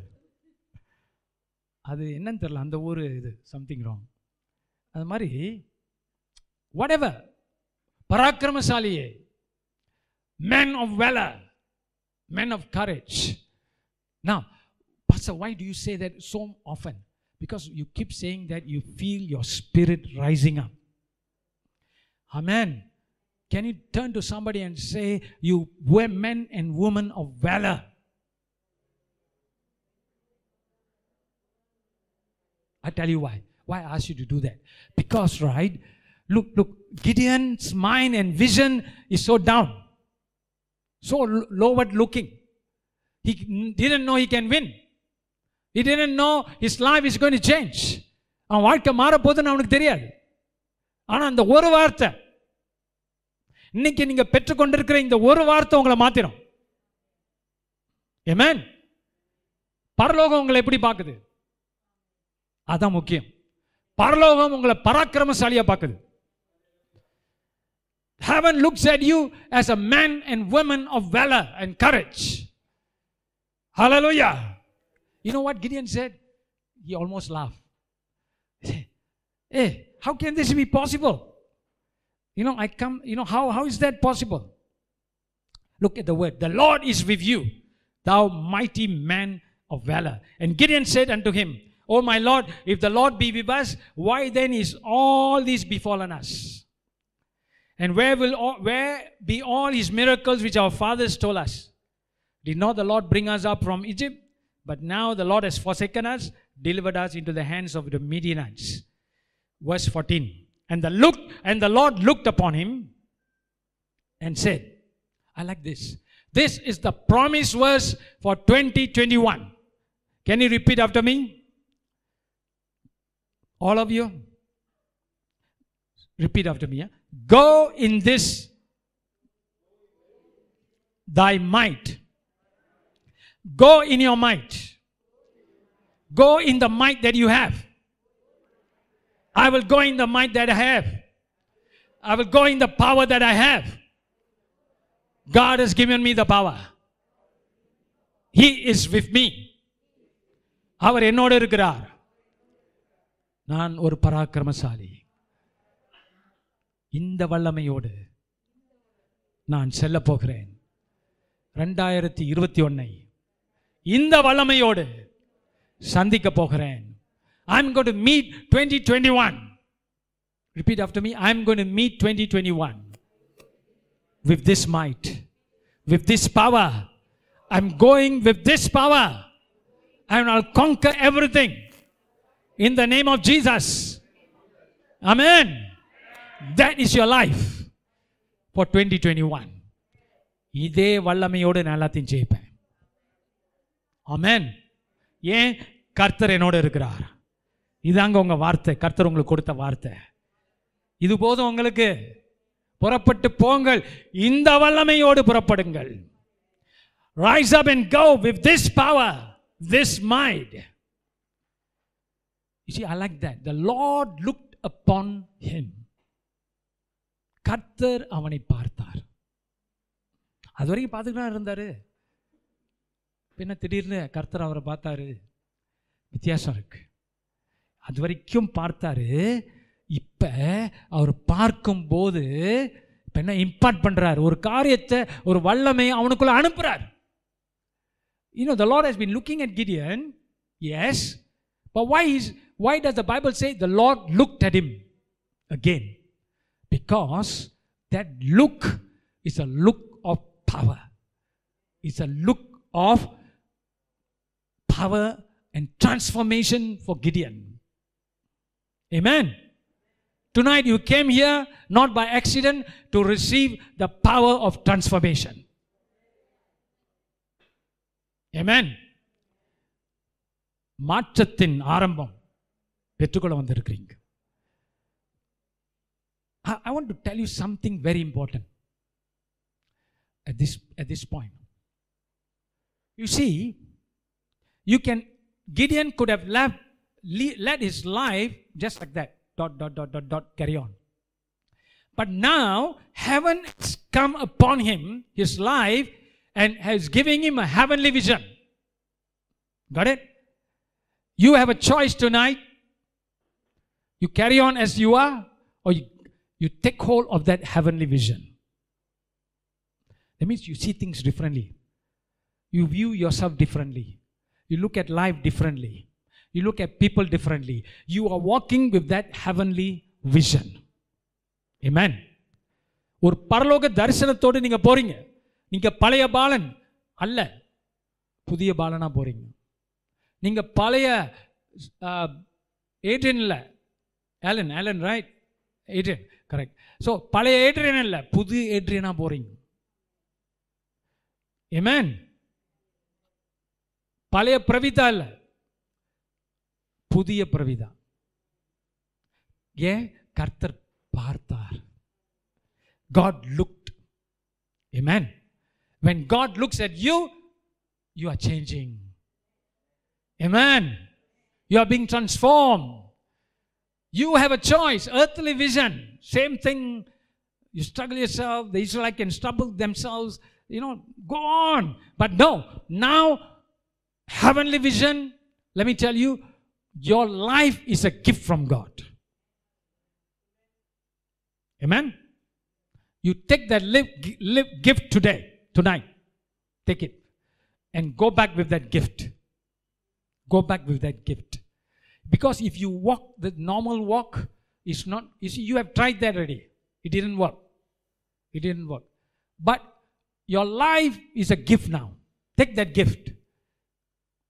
[SPEAKER 3] அது என்னன்னு தெரில அந்த ஊர் இது சம்திங் ராங் அது மாதிரி whatever பராக்கிரமசாலியே man of valor men of courage now pastor why do you say that so often because you keep saying that you feel your spirit rising up amen can you turn to somebody and say you were men and women of valor I tell you why. Why I asked you to do that? Because, right? Look, look, Gideon's mind and vision is so down, so l- lowered looking. He didn't know he can win. He didn't know his life is going to change. அவன் வாழ்க்கை மாறப்போகுதுன்னு அவனுக்கு தெரியாது ஆனால் அந்த ஒரு வார்த்தை இன்னைக்கு நீங்கள் பெற்றுக்கொண்டிருக்கிற இந்த ஒரு வார்த்தை உங்களை மாத்திரும் ஏமேன் பரலோகம் உங்களை எப்படி பார்க்குது அதான் முக்கியம் பரலோகம் உங்களை பராக்கிரமசாலியாக பார்க்குது Heaven looks at you as a man and woman of valor and courage. Hallelujah. You know what Gideon said? He almost laughed. He said, Hey, how can this be possible? You know, I come, you know, how, how is that possible? Look at the word. The Lord is with you, thou mighty man of valor. And Gideon said unto him, O my Lord, if the Lord be with us, why then is all this befallen us? And where will all, where be all his miracles which our fathers told us? Did not the Lord bring us up from Egypt? But now the Lord has forsaken us, delivered us into the hands of the Midianites. Verse 14. And the look and the Lord looked upon him and said, I like this. This is the promise verse for 2021. Can you repeat after me? All of you? Repeat after me. yeah? Go in this thy might. Go in your might. Go in the might that you have. I will go in the might that I have. I will go in the power that I have. God has given me the power. He is with me. அவர் என்னோடு இருக்கிறார் நான் ஒரு பராக்கிரமசாலி இந்த வல்லமையோடு நான் செல்ல போகிறேன். ரெண்டாயிரத்தி இருபத்தி ஒன்னை இந்த வல்லமையோடு சந்திக்க போகிறேன். I am gonna meet twenty twenty one repeat after me I am gonna meet twenty twenty one with this might with this power I am going with this power I all conquer everything in the name of Jesus amen That is your life for 2021. இதே வல்லமையோடு நான் எல்லாத்தையும் ஜெயிப்பேன். ஆமேன் ஏன்? கர்த்தர் என்னோடு இருக்கிறார். இதாங்க உங்க வார்த்தை. கர்த்தர் உங்களுக்கு கொடுத்த வார்த்தை. இது போதும் உங்களுக்கு. புறப்பட்டு போங்கள். இந்த வல்லமையோடு புறப்படுங்கள். Rise up and go with this power this mind you see i like that. The lord looked upon him. கர்த்தர் அவனை பார்த்தார். அது வரைக்கும் பார்த்துக்கிட்டு இருந்தார் பின்ன திடீர்னு கர்த்தர் அவரை பார்த்தாரு? வித்தியாசம் இருக்கு. அது வரைக்கும் பார்த்தாரு. இப்போ அவர் பார்க்கும்போது இப்போ என்ன இம்பார்ட் பண்ணுறாரு ஒரு காரியத்தை ஒரு வல்லமை அவனுக்குள்ளே அனுப்புகிறார் you know the Lord has been looking at Gideon yes but why is why does the Bible say the Lord look at him again because that look is a look of power it's a look of power and transformation for Gideon. Amen. Tonight you came here not by accident to receive the power of transformation. Amen. மாற்றத்தின் ஆரம்பம் பெற்றுக்கொள்ள வந்திருக்கிறீங்க I, I want to tell you something very important at this, at this point. You see, you can, Gideon could have left, led his life just like that, dot, dot, dot, dot, dot, carry on. But now, heaven has come upon him, his life, and has given him a heavenly vision. Got it? You have a choice tonight. You carry on as you are, or you, you take hold of that heavenly vision. That means you see things differently. You view yourself differently. You look at life differently. You look at people differently. You are walking with that heavenly vision. Amen. ஒரு பரலோக தரிசனத்தோடு நீங்க போறீங்க நீங்க பழைய பாலன் அல்ல புதிய பாலனா போறீங்க நீங்க பழைய ஏட்ரியன் இல்ல Alan Alan right Adrian correct so பழைய ஏட்ரியன் இல்லை புது ஏட்ரியனாக போகிறீங்க ஏமேன் பழைய பிரவிதா இல்லை புதிய பிரவிதா. ஏன்? கர்த்தர் பார்த்தார். God looked amen when God looks at you you are changing amen you are being transform You have a choice, earthly vision. Same thing. You struggle yourself. The Israelites can struggle themselves. You know, go on. But no, now, heavenly vision, let me tell you, your life is a gift from God. Amen. You take that live, live gift today, tonight. Take it. And go back with that gift. Go back with that gift. Because if you walk the normal walk, it's not, you see, you have tried that already. It didn't work. It didn't work. But your life is a gift now. Take that gift.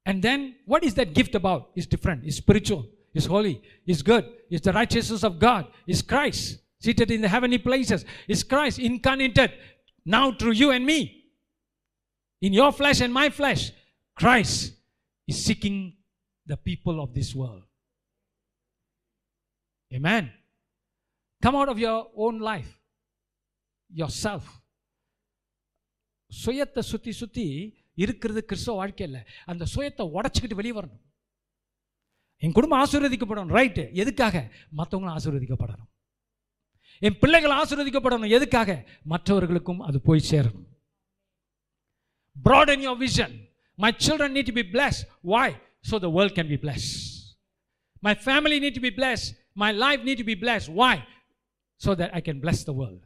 [SPEAKER 3] And then what is that gift about? It's different. It's spiritual. It's holy. It's good. It's the righteousness of God. It's Christ seated in the heavenly places. It's Christ incarnated now through you and me. In your flesh and my flesh, Christ is seeking the people of this world. Amen. Come out of your own life, yourself. சுயத்தை சுத்தி சுத்தி இருக்கிறது கிறிஸ்தவ வாழ்க்கையில் அந்த சுயத்தை உடச்சிக்கிட்டு வெளியே வரணும். என் குடும்பம் ஆசீர்வதிக்கப்படணும். ரைட்டு எதுக்காக? மற்றவங்களும் ஆசீர்வதிக்கப்படணும். என் பிள்ளைகள் ஆசீர்வதிக்கப்படணும். எதுக்காக? மற்றவர்களுக்கும் அது போய் சேரணும் broaden your vision. My children need to be blessed. Why? So the world can be blessed. My family need to be blessed. My life need to be blessed. Why? So that i can bless the world.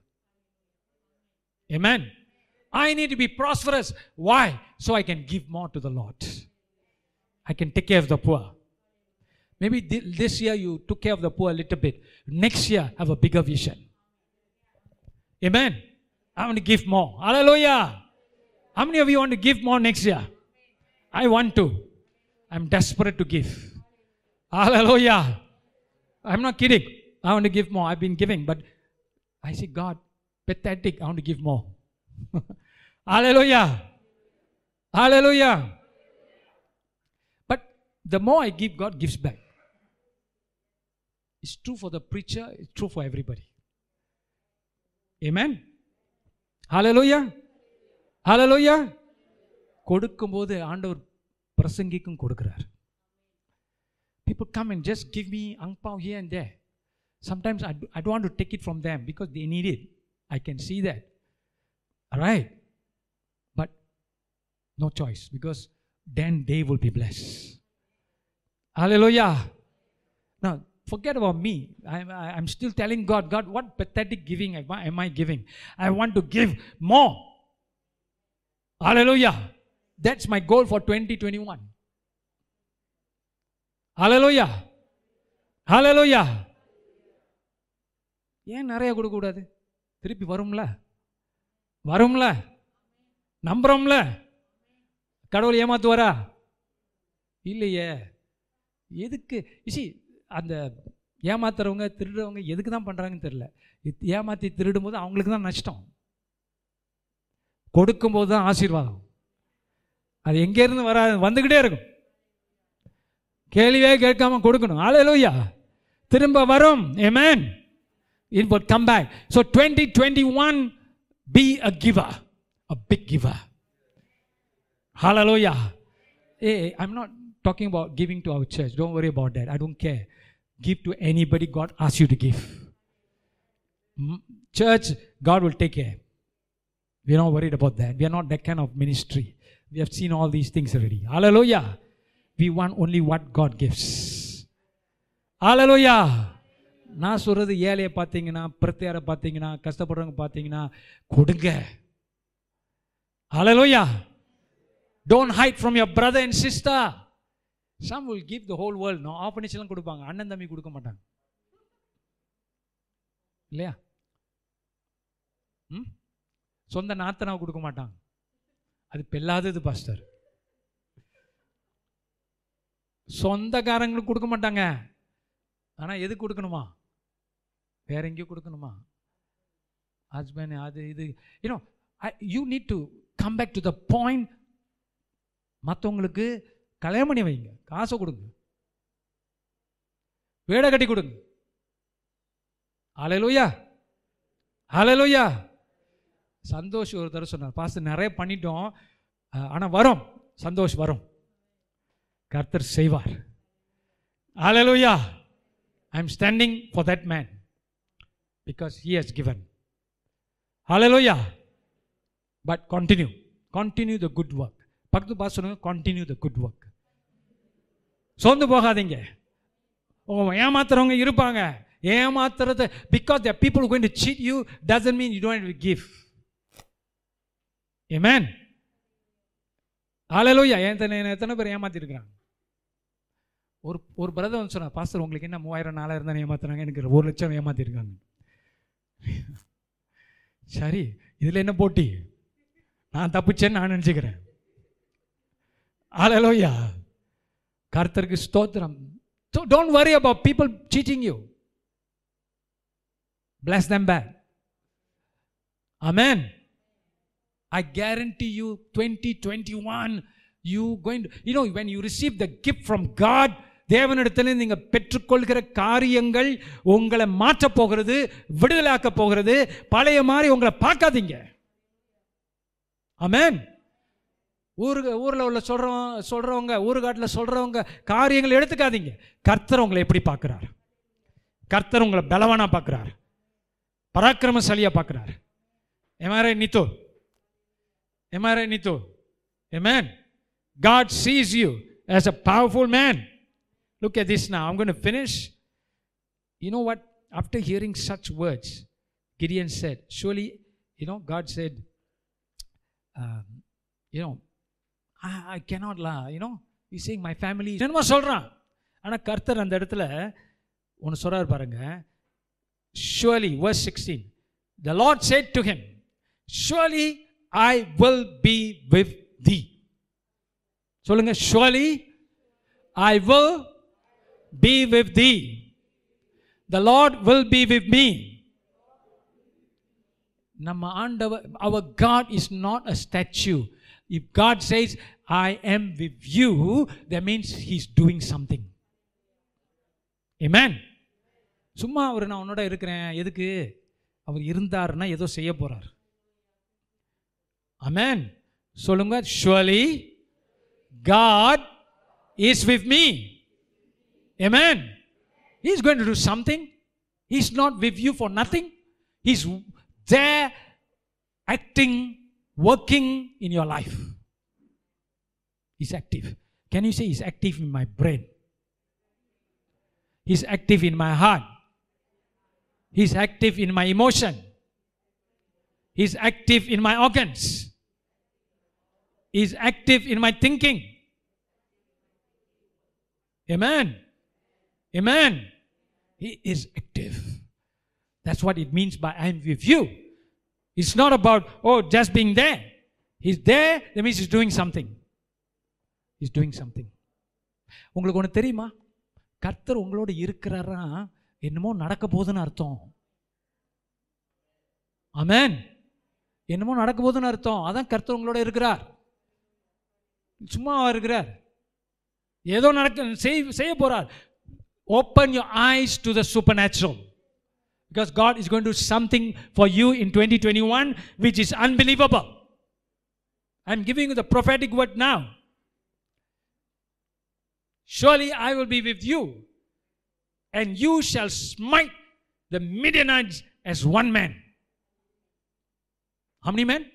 [SPEAKER 3] Amen. I need to be prosperous. Why? So i can give more to the lord. I can take care of the poor. Maybe thi- this year you took care of the poor a little bit. Next year have a bigger vision. Amen. I want to give more. Hallelujah. How many of you want to give more next year? I want to. I'm desperate to give. Hallelujah. I'm not kidding. I want to give more. I've been giving, but I say, God, pathetic. I want to give more. Hallelujah. Hallelujah. But the more I give, God gives back. It's true for the preacher, it's true for everybody. Amen. Hallelujah. ஹalleluya கொடுக்கும்போது ஆண்டவர் பிரசங்கிக்கும் கொடுக்கிறார் people come and just give me angpao here and there. Sometimes I, do- I don't want to take it from them because they need it. I can see that. All right but no choice because then they will be blessed. Hallelujah. Now forget about me. I'm, I- I'm still telling god god what pathetic giving am I, am I giving? I want to give more. Hallelujah. That's my goal for 2021. ஹலலோயா ஹலலோயா ஏன் நிறைய கொடுக்கக்கூடாது திருப்பி வரும்ல? வரும்ல? நம்புறோம்ல? கடவுள் ஏமாத்துவாரா? இல்லையே. எதுக்கு? இசி அந்த ஏமாத்துறவங்க திருடுறவங்க எதுக்கு தான் பண்ணுறாங்கன்னு தெரில இது ஏமாற்றி திருடும்போது அவங்களுக்கு தான் நஷ்டம். கொடுக்கும்போது தான் ஆசீர்வாதம். அது எங்கேருந்து வராது வந்துக்கிட்டே இருக்கும். கேள்வியே கேட்காம கொடுக்கணும் ஆலையிலோயா திரும்ப வரும் amen it will come back so 2021 be a giver a big giver hallelujah hey i'm not talking about giving to our church don't worry about that i don't care give to anybody god asks you to give Mm, church god will take care we are not worried about that. We are not that kind of ministry. We have seen all these things already. Hallelujah. we want only what God gifts hallelujah நான் சொல்கிறது ஏழையை பார்த்தீங்கன்னா பிரத்தியாரை பார்த்தீங்கன்னா கஷ்டப்படுறவங்க பார்த்தீங்கன்னா கொடுங்க. Hallelujah don't hide from your brother and sister some will give the whole world no ஆப்பனிச்செல்லாம் கொடுப்பாங்க. அண்ணன் தம்பி கொடுக்க மாட்டாங்க. இல்லையா? ம்? சொந்த நாத்தனாவை கொடுக்க மாட்டாங்க. அது பெல்லாதது பாஸ்டர். சொந்தக்காரங்களுக்கு கொடுக்க மாட்டாங்க. ஆனால் எது கொடுக்கணுமா? வேற எங்கேயும் கொடுக்கணுமா? ஹஸ்பண்ட் அது இது you know you need to come back to the point மற்றவங்களுக்கு கல்யாணம் பண்ணி வைங்க. காசை கொடுங்க. வீடை கட்டி கொடுங்க. அலையலோயா அலையலோயா சந்தோஷ் ஒரு தடவை சொன்னார் பாஸ்ட் நிறைய பண்ணிட்டோம். ஆனால் வரும். சந்தோஷ் வரும். கர்த்தர் செய்வார். Hallelujah I am standing for that man because he has given hallelujah but continue continue the good work பக்கத்து பாஸ் சொல்லுங்க கண்டினியூ த குட் ஒர்க் சோர்ந்து போகாதீங்க. உங்கள் ஏமாத்துறவங்க இருப்பாங்க. ஏமாத்துறது because the people going to cheat you doesn't mean you don't give a man hallelujah எத்தனை எத்தனை பேர் ஏமாத்திருக்கிறாங்க? ஒரு ஒரு பிரதர் வந்து சொன்னார் பாஸ்டர் உங்களுக்கு என்ன மூவாயிரம் நாலாயிரம் தான் ஏமாத்துறாங்க? எனக்கு ஒரு லட்சம் ஏமாத்திருக்காங்க. சரி இதில் என்ன போட்டி? நான் தப்பிச்சேன்னு நான் நினச்சிக்கிறேன். ஆலலோயா கர்த்தருக்கு ஸ்தோத்திரம். Don't worry about people cheating you bless them back. Amen. I guarantee you 2021 you going to you know when you receive the gift from god தேவனிடத்தில் நீங்கள் பெற்றுக்கொள்கிற காரியங்கள் உங்களை மாற்றப் போகிறது விடுதலாக்க போகிறது. பழைய மாதிரி உங்களை பார்க்காதீங்க. ஆமேன் ஊரு ஊரில் உள்ள சொல்கிறோம் சொல்கிறவங்க ஊருகாட்டில் சொல்கிறவங்க காரியங்களை எடுத்துக்காதீங்க. கர்த்தர் உங்களை எப்படி பார்க்குறார்? கர்த்தர் உங்களை பலவானாக பார்க்குறார். பராக்கிரமசாலியாக பார்க்குறார். எமாரே நித்தோ எமாரே நித்தோ Amen. God sees you as a powerful man Look at this now. I'm going to finish. You know what? After hearing such words, Gideon said, Surely, you know, God said, um, you know, I, I cannot lie. You know, he's saying, My family. என்னமோ சொல்கிறான் ஆனால் கர்த்தர் அந்த இடத்துல ஒன்று சொல்கிறார் பாருங்க Surely, verse 16, the Lord said to him, Surely I will be with thee. சொல்லுங்க surely I will be with thee the Lord will be with me நம்ம ஆண்டவர் அவர் God is not a statue if God says I am with you the means he is doing something amen சும்மா அவர் நான் உன்னோட இருக்கிறேன். எதுக்கு? அவர் இருந்தாருன்னா ஏதோ செய்ய போகிறார் அமேன் சொல்லுங்க surely God is with me Amen. He's going to do something. He's not with you for nothing. He's there acting, working in your life. He's active. Can you say He's active in my brain? He's active in my heart. He's active in my emotion. He's active in my organs. He's active in my thinking. Amen. Amen. He is active. That's what it means by I'm with you. It's not about, oh, just being there. He's there, that means he's doing something. He's doing something. உங்களுக்கு ஒன்று தெரியுமா கர்த்தர் உங்களோட இருக்கிறாரா என்னமோ நடக்க போகுதுன்னு அர்த்தம் அமேன் என்னமோ நடக்க போகுதுன்னு அர்த்தம் அதான் கர்த்தர் உங்களோட இருக்கிறார் சும்மாவா இருக்கிறார் ஏதோ நடக்க செய் செய்ய போறார் Open your eyes to the supernatural. Because God is going to do something for you in 2021 which is unbelievable. I'm giving you the prophetic word now. Surely I will be with you, and you shall smite the Midianites as one man. How many men?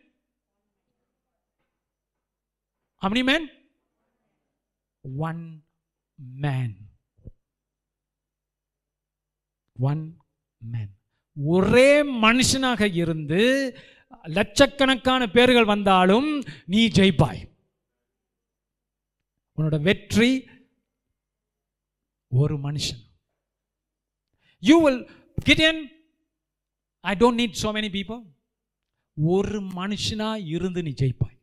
[SPEAKER 3] How many men? One man. One man ஒரே மனுஷனாக இருந்து லட்சக்கணக்கான பேர்கள் வந்தாலும் நீ ஜெயிப்பாய். உன்னோட வெற்றி ஒரு மனுஷன். You will Gideon I don't need so many people ஒரு மனுஷனா இருந்து நீ ஜெயிப்பாய்.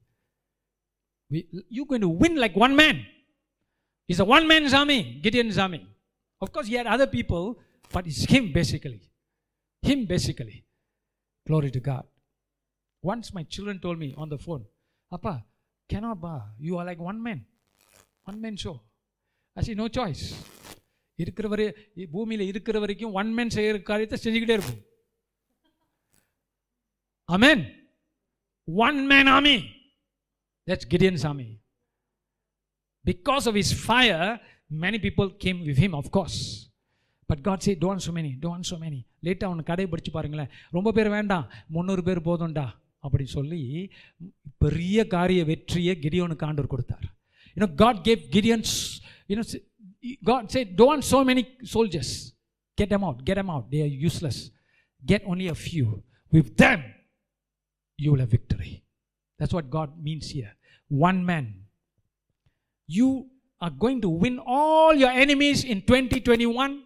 [SPEAKER 3] You can to win like one man is a one man army Gideon's army of course he other people but it's him basically him basically glory to God once my children told me on the phone அப்பா cannot பா you are like one man one man show அசி no choice இருக்கிற வரை பூமியில் இருக்கிற வரைக்கும் one man செய்கிற காரியத்தை செஞ்சுக்கிட்டே இருக்கும் amen one man army that's Gideon's army because of is fire many people came with him of course but God say tone so many tone so many லேட்டாக அவனை கடையை படித்து பாருங்களேன் ரொம்ப பேர் வேண்டாம் முந்நூறு பேர் போதும்டா அப்படி சொல்லி பெரிய காரிய வெற்றியை கிடியோனுக்கு ஆண்டவர் கொடுத்தார் you know God cave Gideons you know God said, Don't want so many soldiers. Get them out. Get them out. They are useless. Get only a few. With them, you will have victory. That's what God means here. One man. You are going to win all your enemies in 2021?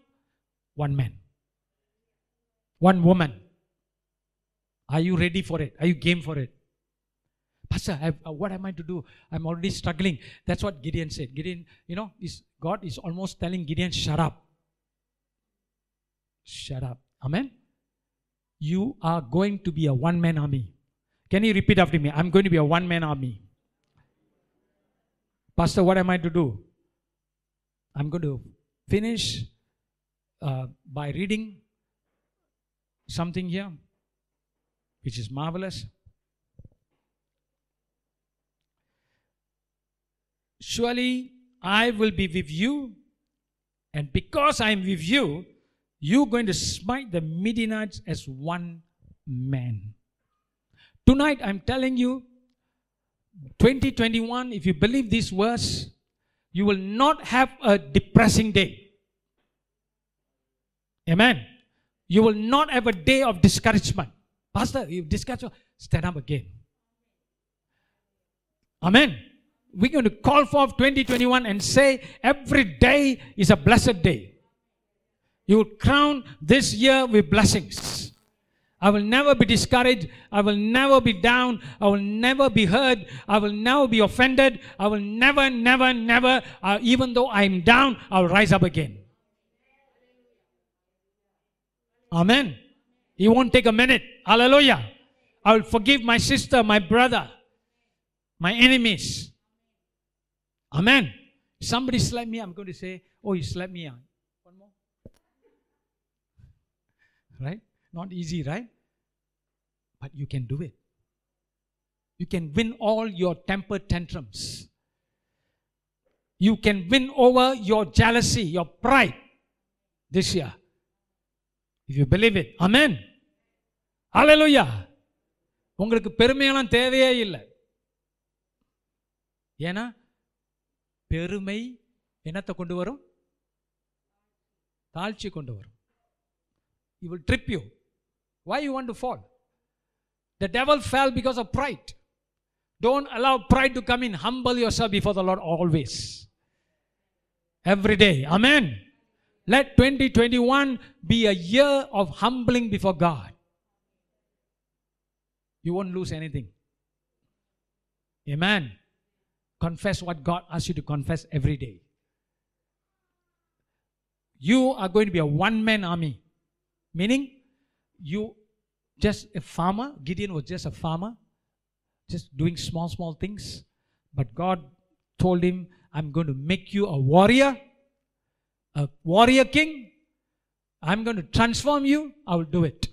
[SPEAKER 3] one man, one woman. Are you ready for it? Are you game for it? Pastor, uh, what am I to do? I'm already struggling. That's what Gideon said. Gideon, you know, is God is almost telling Gideon, shut up. Shut up. Amen. You are going to be a one man army. Can you repeat after me? I'm going to be a one man army. Pastor, what am I to do? I'm going to finish uh, by reading something here, which is marvelous. Surely I will be with you, and because I am with you, you're going to smite the Midianites as one man. Tonight, I'm telling you, 2021, if you believe this verse, you will not have a depressing day. Amen. You will not have a day of discouragement. Pastor, you discouraged, stand up again. Amen. We're going to call forth 2021 and say every day is a blessed day. You will crown this year with blessings. I will never be discouraged. I will never be down. I will never be hurt. I will never be offended. I will never, never, never, uh, even though I'm down, I'll rise up again. Amen. It won't take a minute. Hallelujah. I will forgive my sister, my brother, my enemies. Amen. Somebody slap me, I'm going to say, Oh, you slapped me. ah." One more. Right? Not easy, right? But you can do it. You can win all your temper tantrums. You can win over your jealousy, your pride this year. If you believe it amen hallelujah உங்களுக்கு பெருமையெல்லாம் தேவையே இல்லை. ஏன்னா பெருமை என்னத்தை கொண்டு வரும்? தாழ்ச்சி கொண்டு வரும். You will trip you why you want to fall the devil fell because of pride don't allow pride to come in humble yourself before the Lord always every amen Let 2021 be a year of humbling before God. You won't lose anything. Amen. Confess what God asks you to confess every day. You are going to be a one man army. Meaning, you just a farmer. Gideon was just a farmer, just doing small, small things. But God told him, I'm going to make you a warrior, a warrior king. I'm going to transform you. I will do it.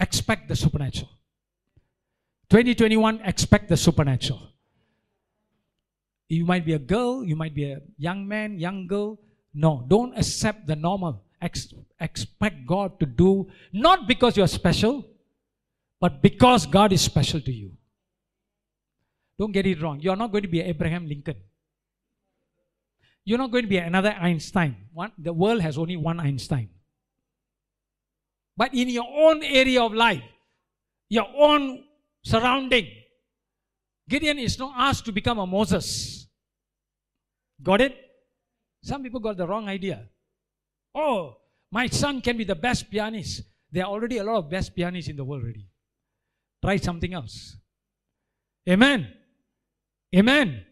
[SPEAKER 3] Expect the supernatural. 2021, expect the supernatural. You might be a girl, you might be a young man, young girl. No, don't accept the normal. Ex- expect God to do, not because you are special, but because God is special to you. Don't get it wrong. You are not going to be Abraham Lincoln. You're not going to be another Einstein. One, the world has only one Einstein. But in your own area of life, your own surrounding, Gideon is not asked to become a Moses. Got it? Some people got the wrong idea. Oh, my son can be the best pianist. There are already a lot of best pianists in the world already. Try something else. Amen. Amen.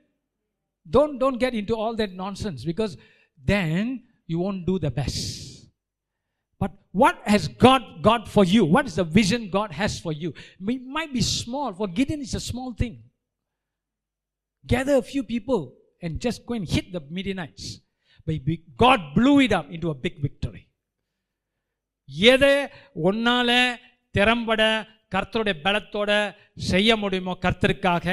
[SPEAKER 3] Don't don't get into all that nonsense because then you won't do the best. But what has God got for you? What is the vision God has for you? It might be small. For Gideon, it's a small thing. Gather a few people and just go and hit the Midianites. But be- God blew it up into a big victory. எதை ஒன்னால திறம்பட கர்த்தருடைய பலத்தோட செய்ய முடியுமோ கர்த்தருக்காக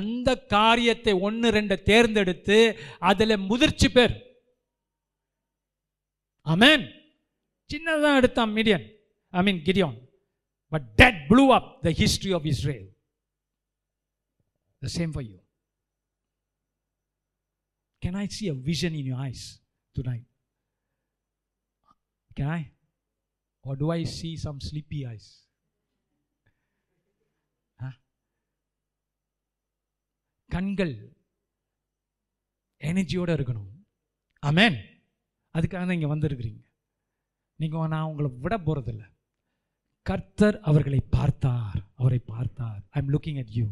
[SPEAKER 3] அந்த காரியத்தை ஒன்று ரெண்டு தேர்ந்தெடுத்து அதில் முதிர்ச்சி பேர். அமேன் சின்னதாக எடுத்தான் Midian. I mean Creon but did blew up the history of Israel the same for you can I see a vision in you eyes tonight can I are to I see some sleepy eyes கண்கள் எனர்ஜியோடு இருக்கணும் ஆமென் அதுக்காக தான் இங்கே வந்திருக்கிறீங்க நீங்கள் நான் உங்களை விட போகிறதில்ல கர்த்தர் அவர்களை பார்த்தார் அவரை பார்த்தார் I am looking at you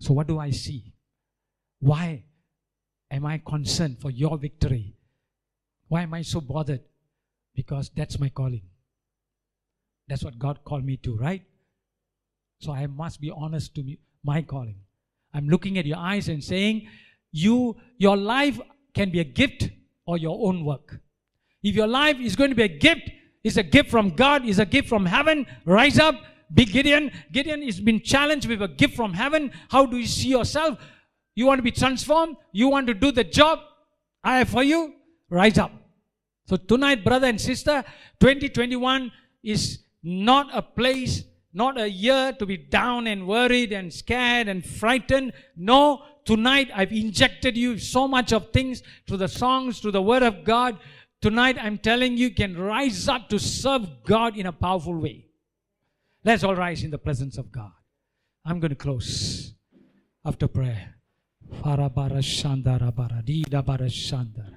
[SPEAKER 3] so what do I see why am I concerned for your victory? Why am I so bothered? Because that's my calling. That's what God called me to, right? So I must be honest to me, my calling. I'm looking at your eyes and saying, you, your life can be a gift or your own work. If your life is going to be a gift, it's a gift from God, it's a gift from heaven, rise up. Be Gideon. Gideon has been challenged with a gift from heaven. How do you see yourself? You want to be transformed? You want to do the job I have for you? Rise up. So, tonight, brother and sister, 2021 is not a place, not a year to be down and worried and scared and frightened. No, tonight I've injected you so much of things through the songs, through the word of God. Tonight I'm telling you, you can rise up to serve God in a powerful way. Let's all rise in the presence of God. I'm going to close after prayer. Farabara Shandara Baradida Bara Shandara.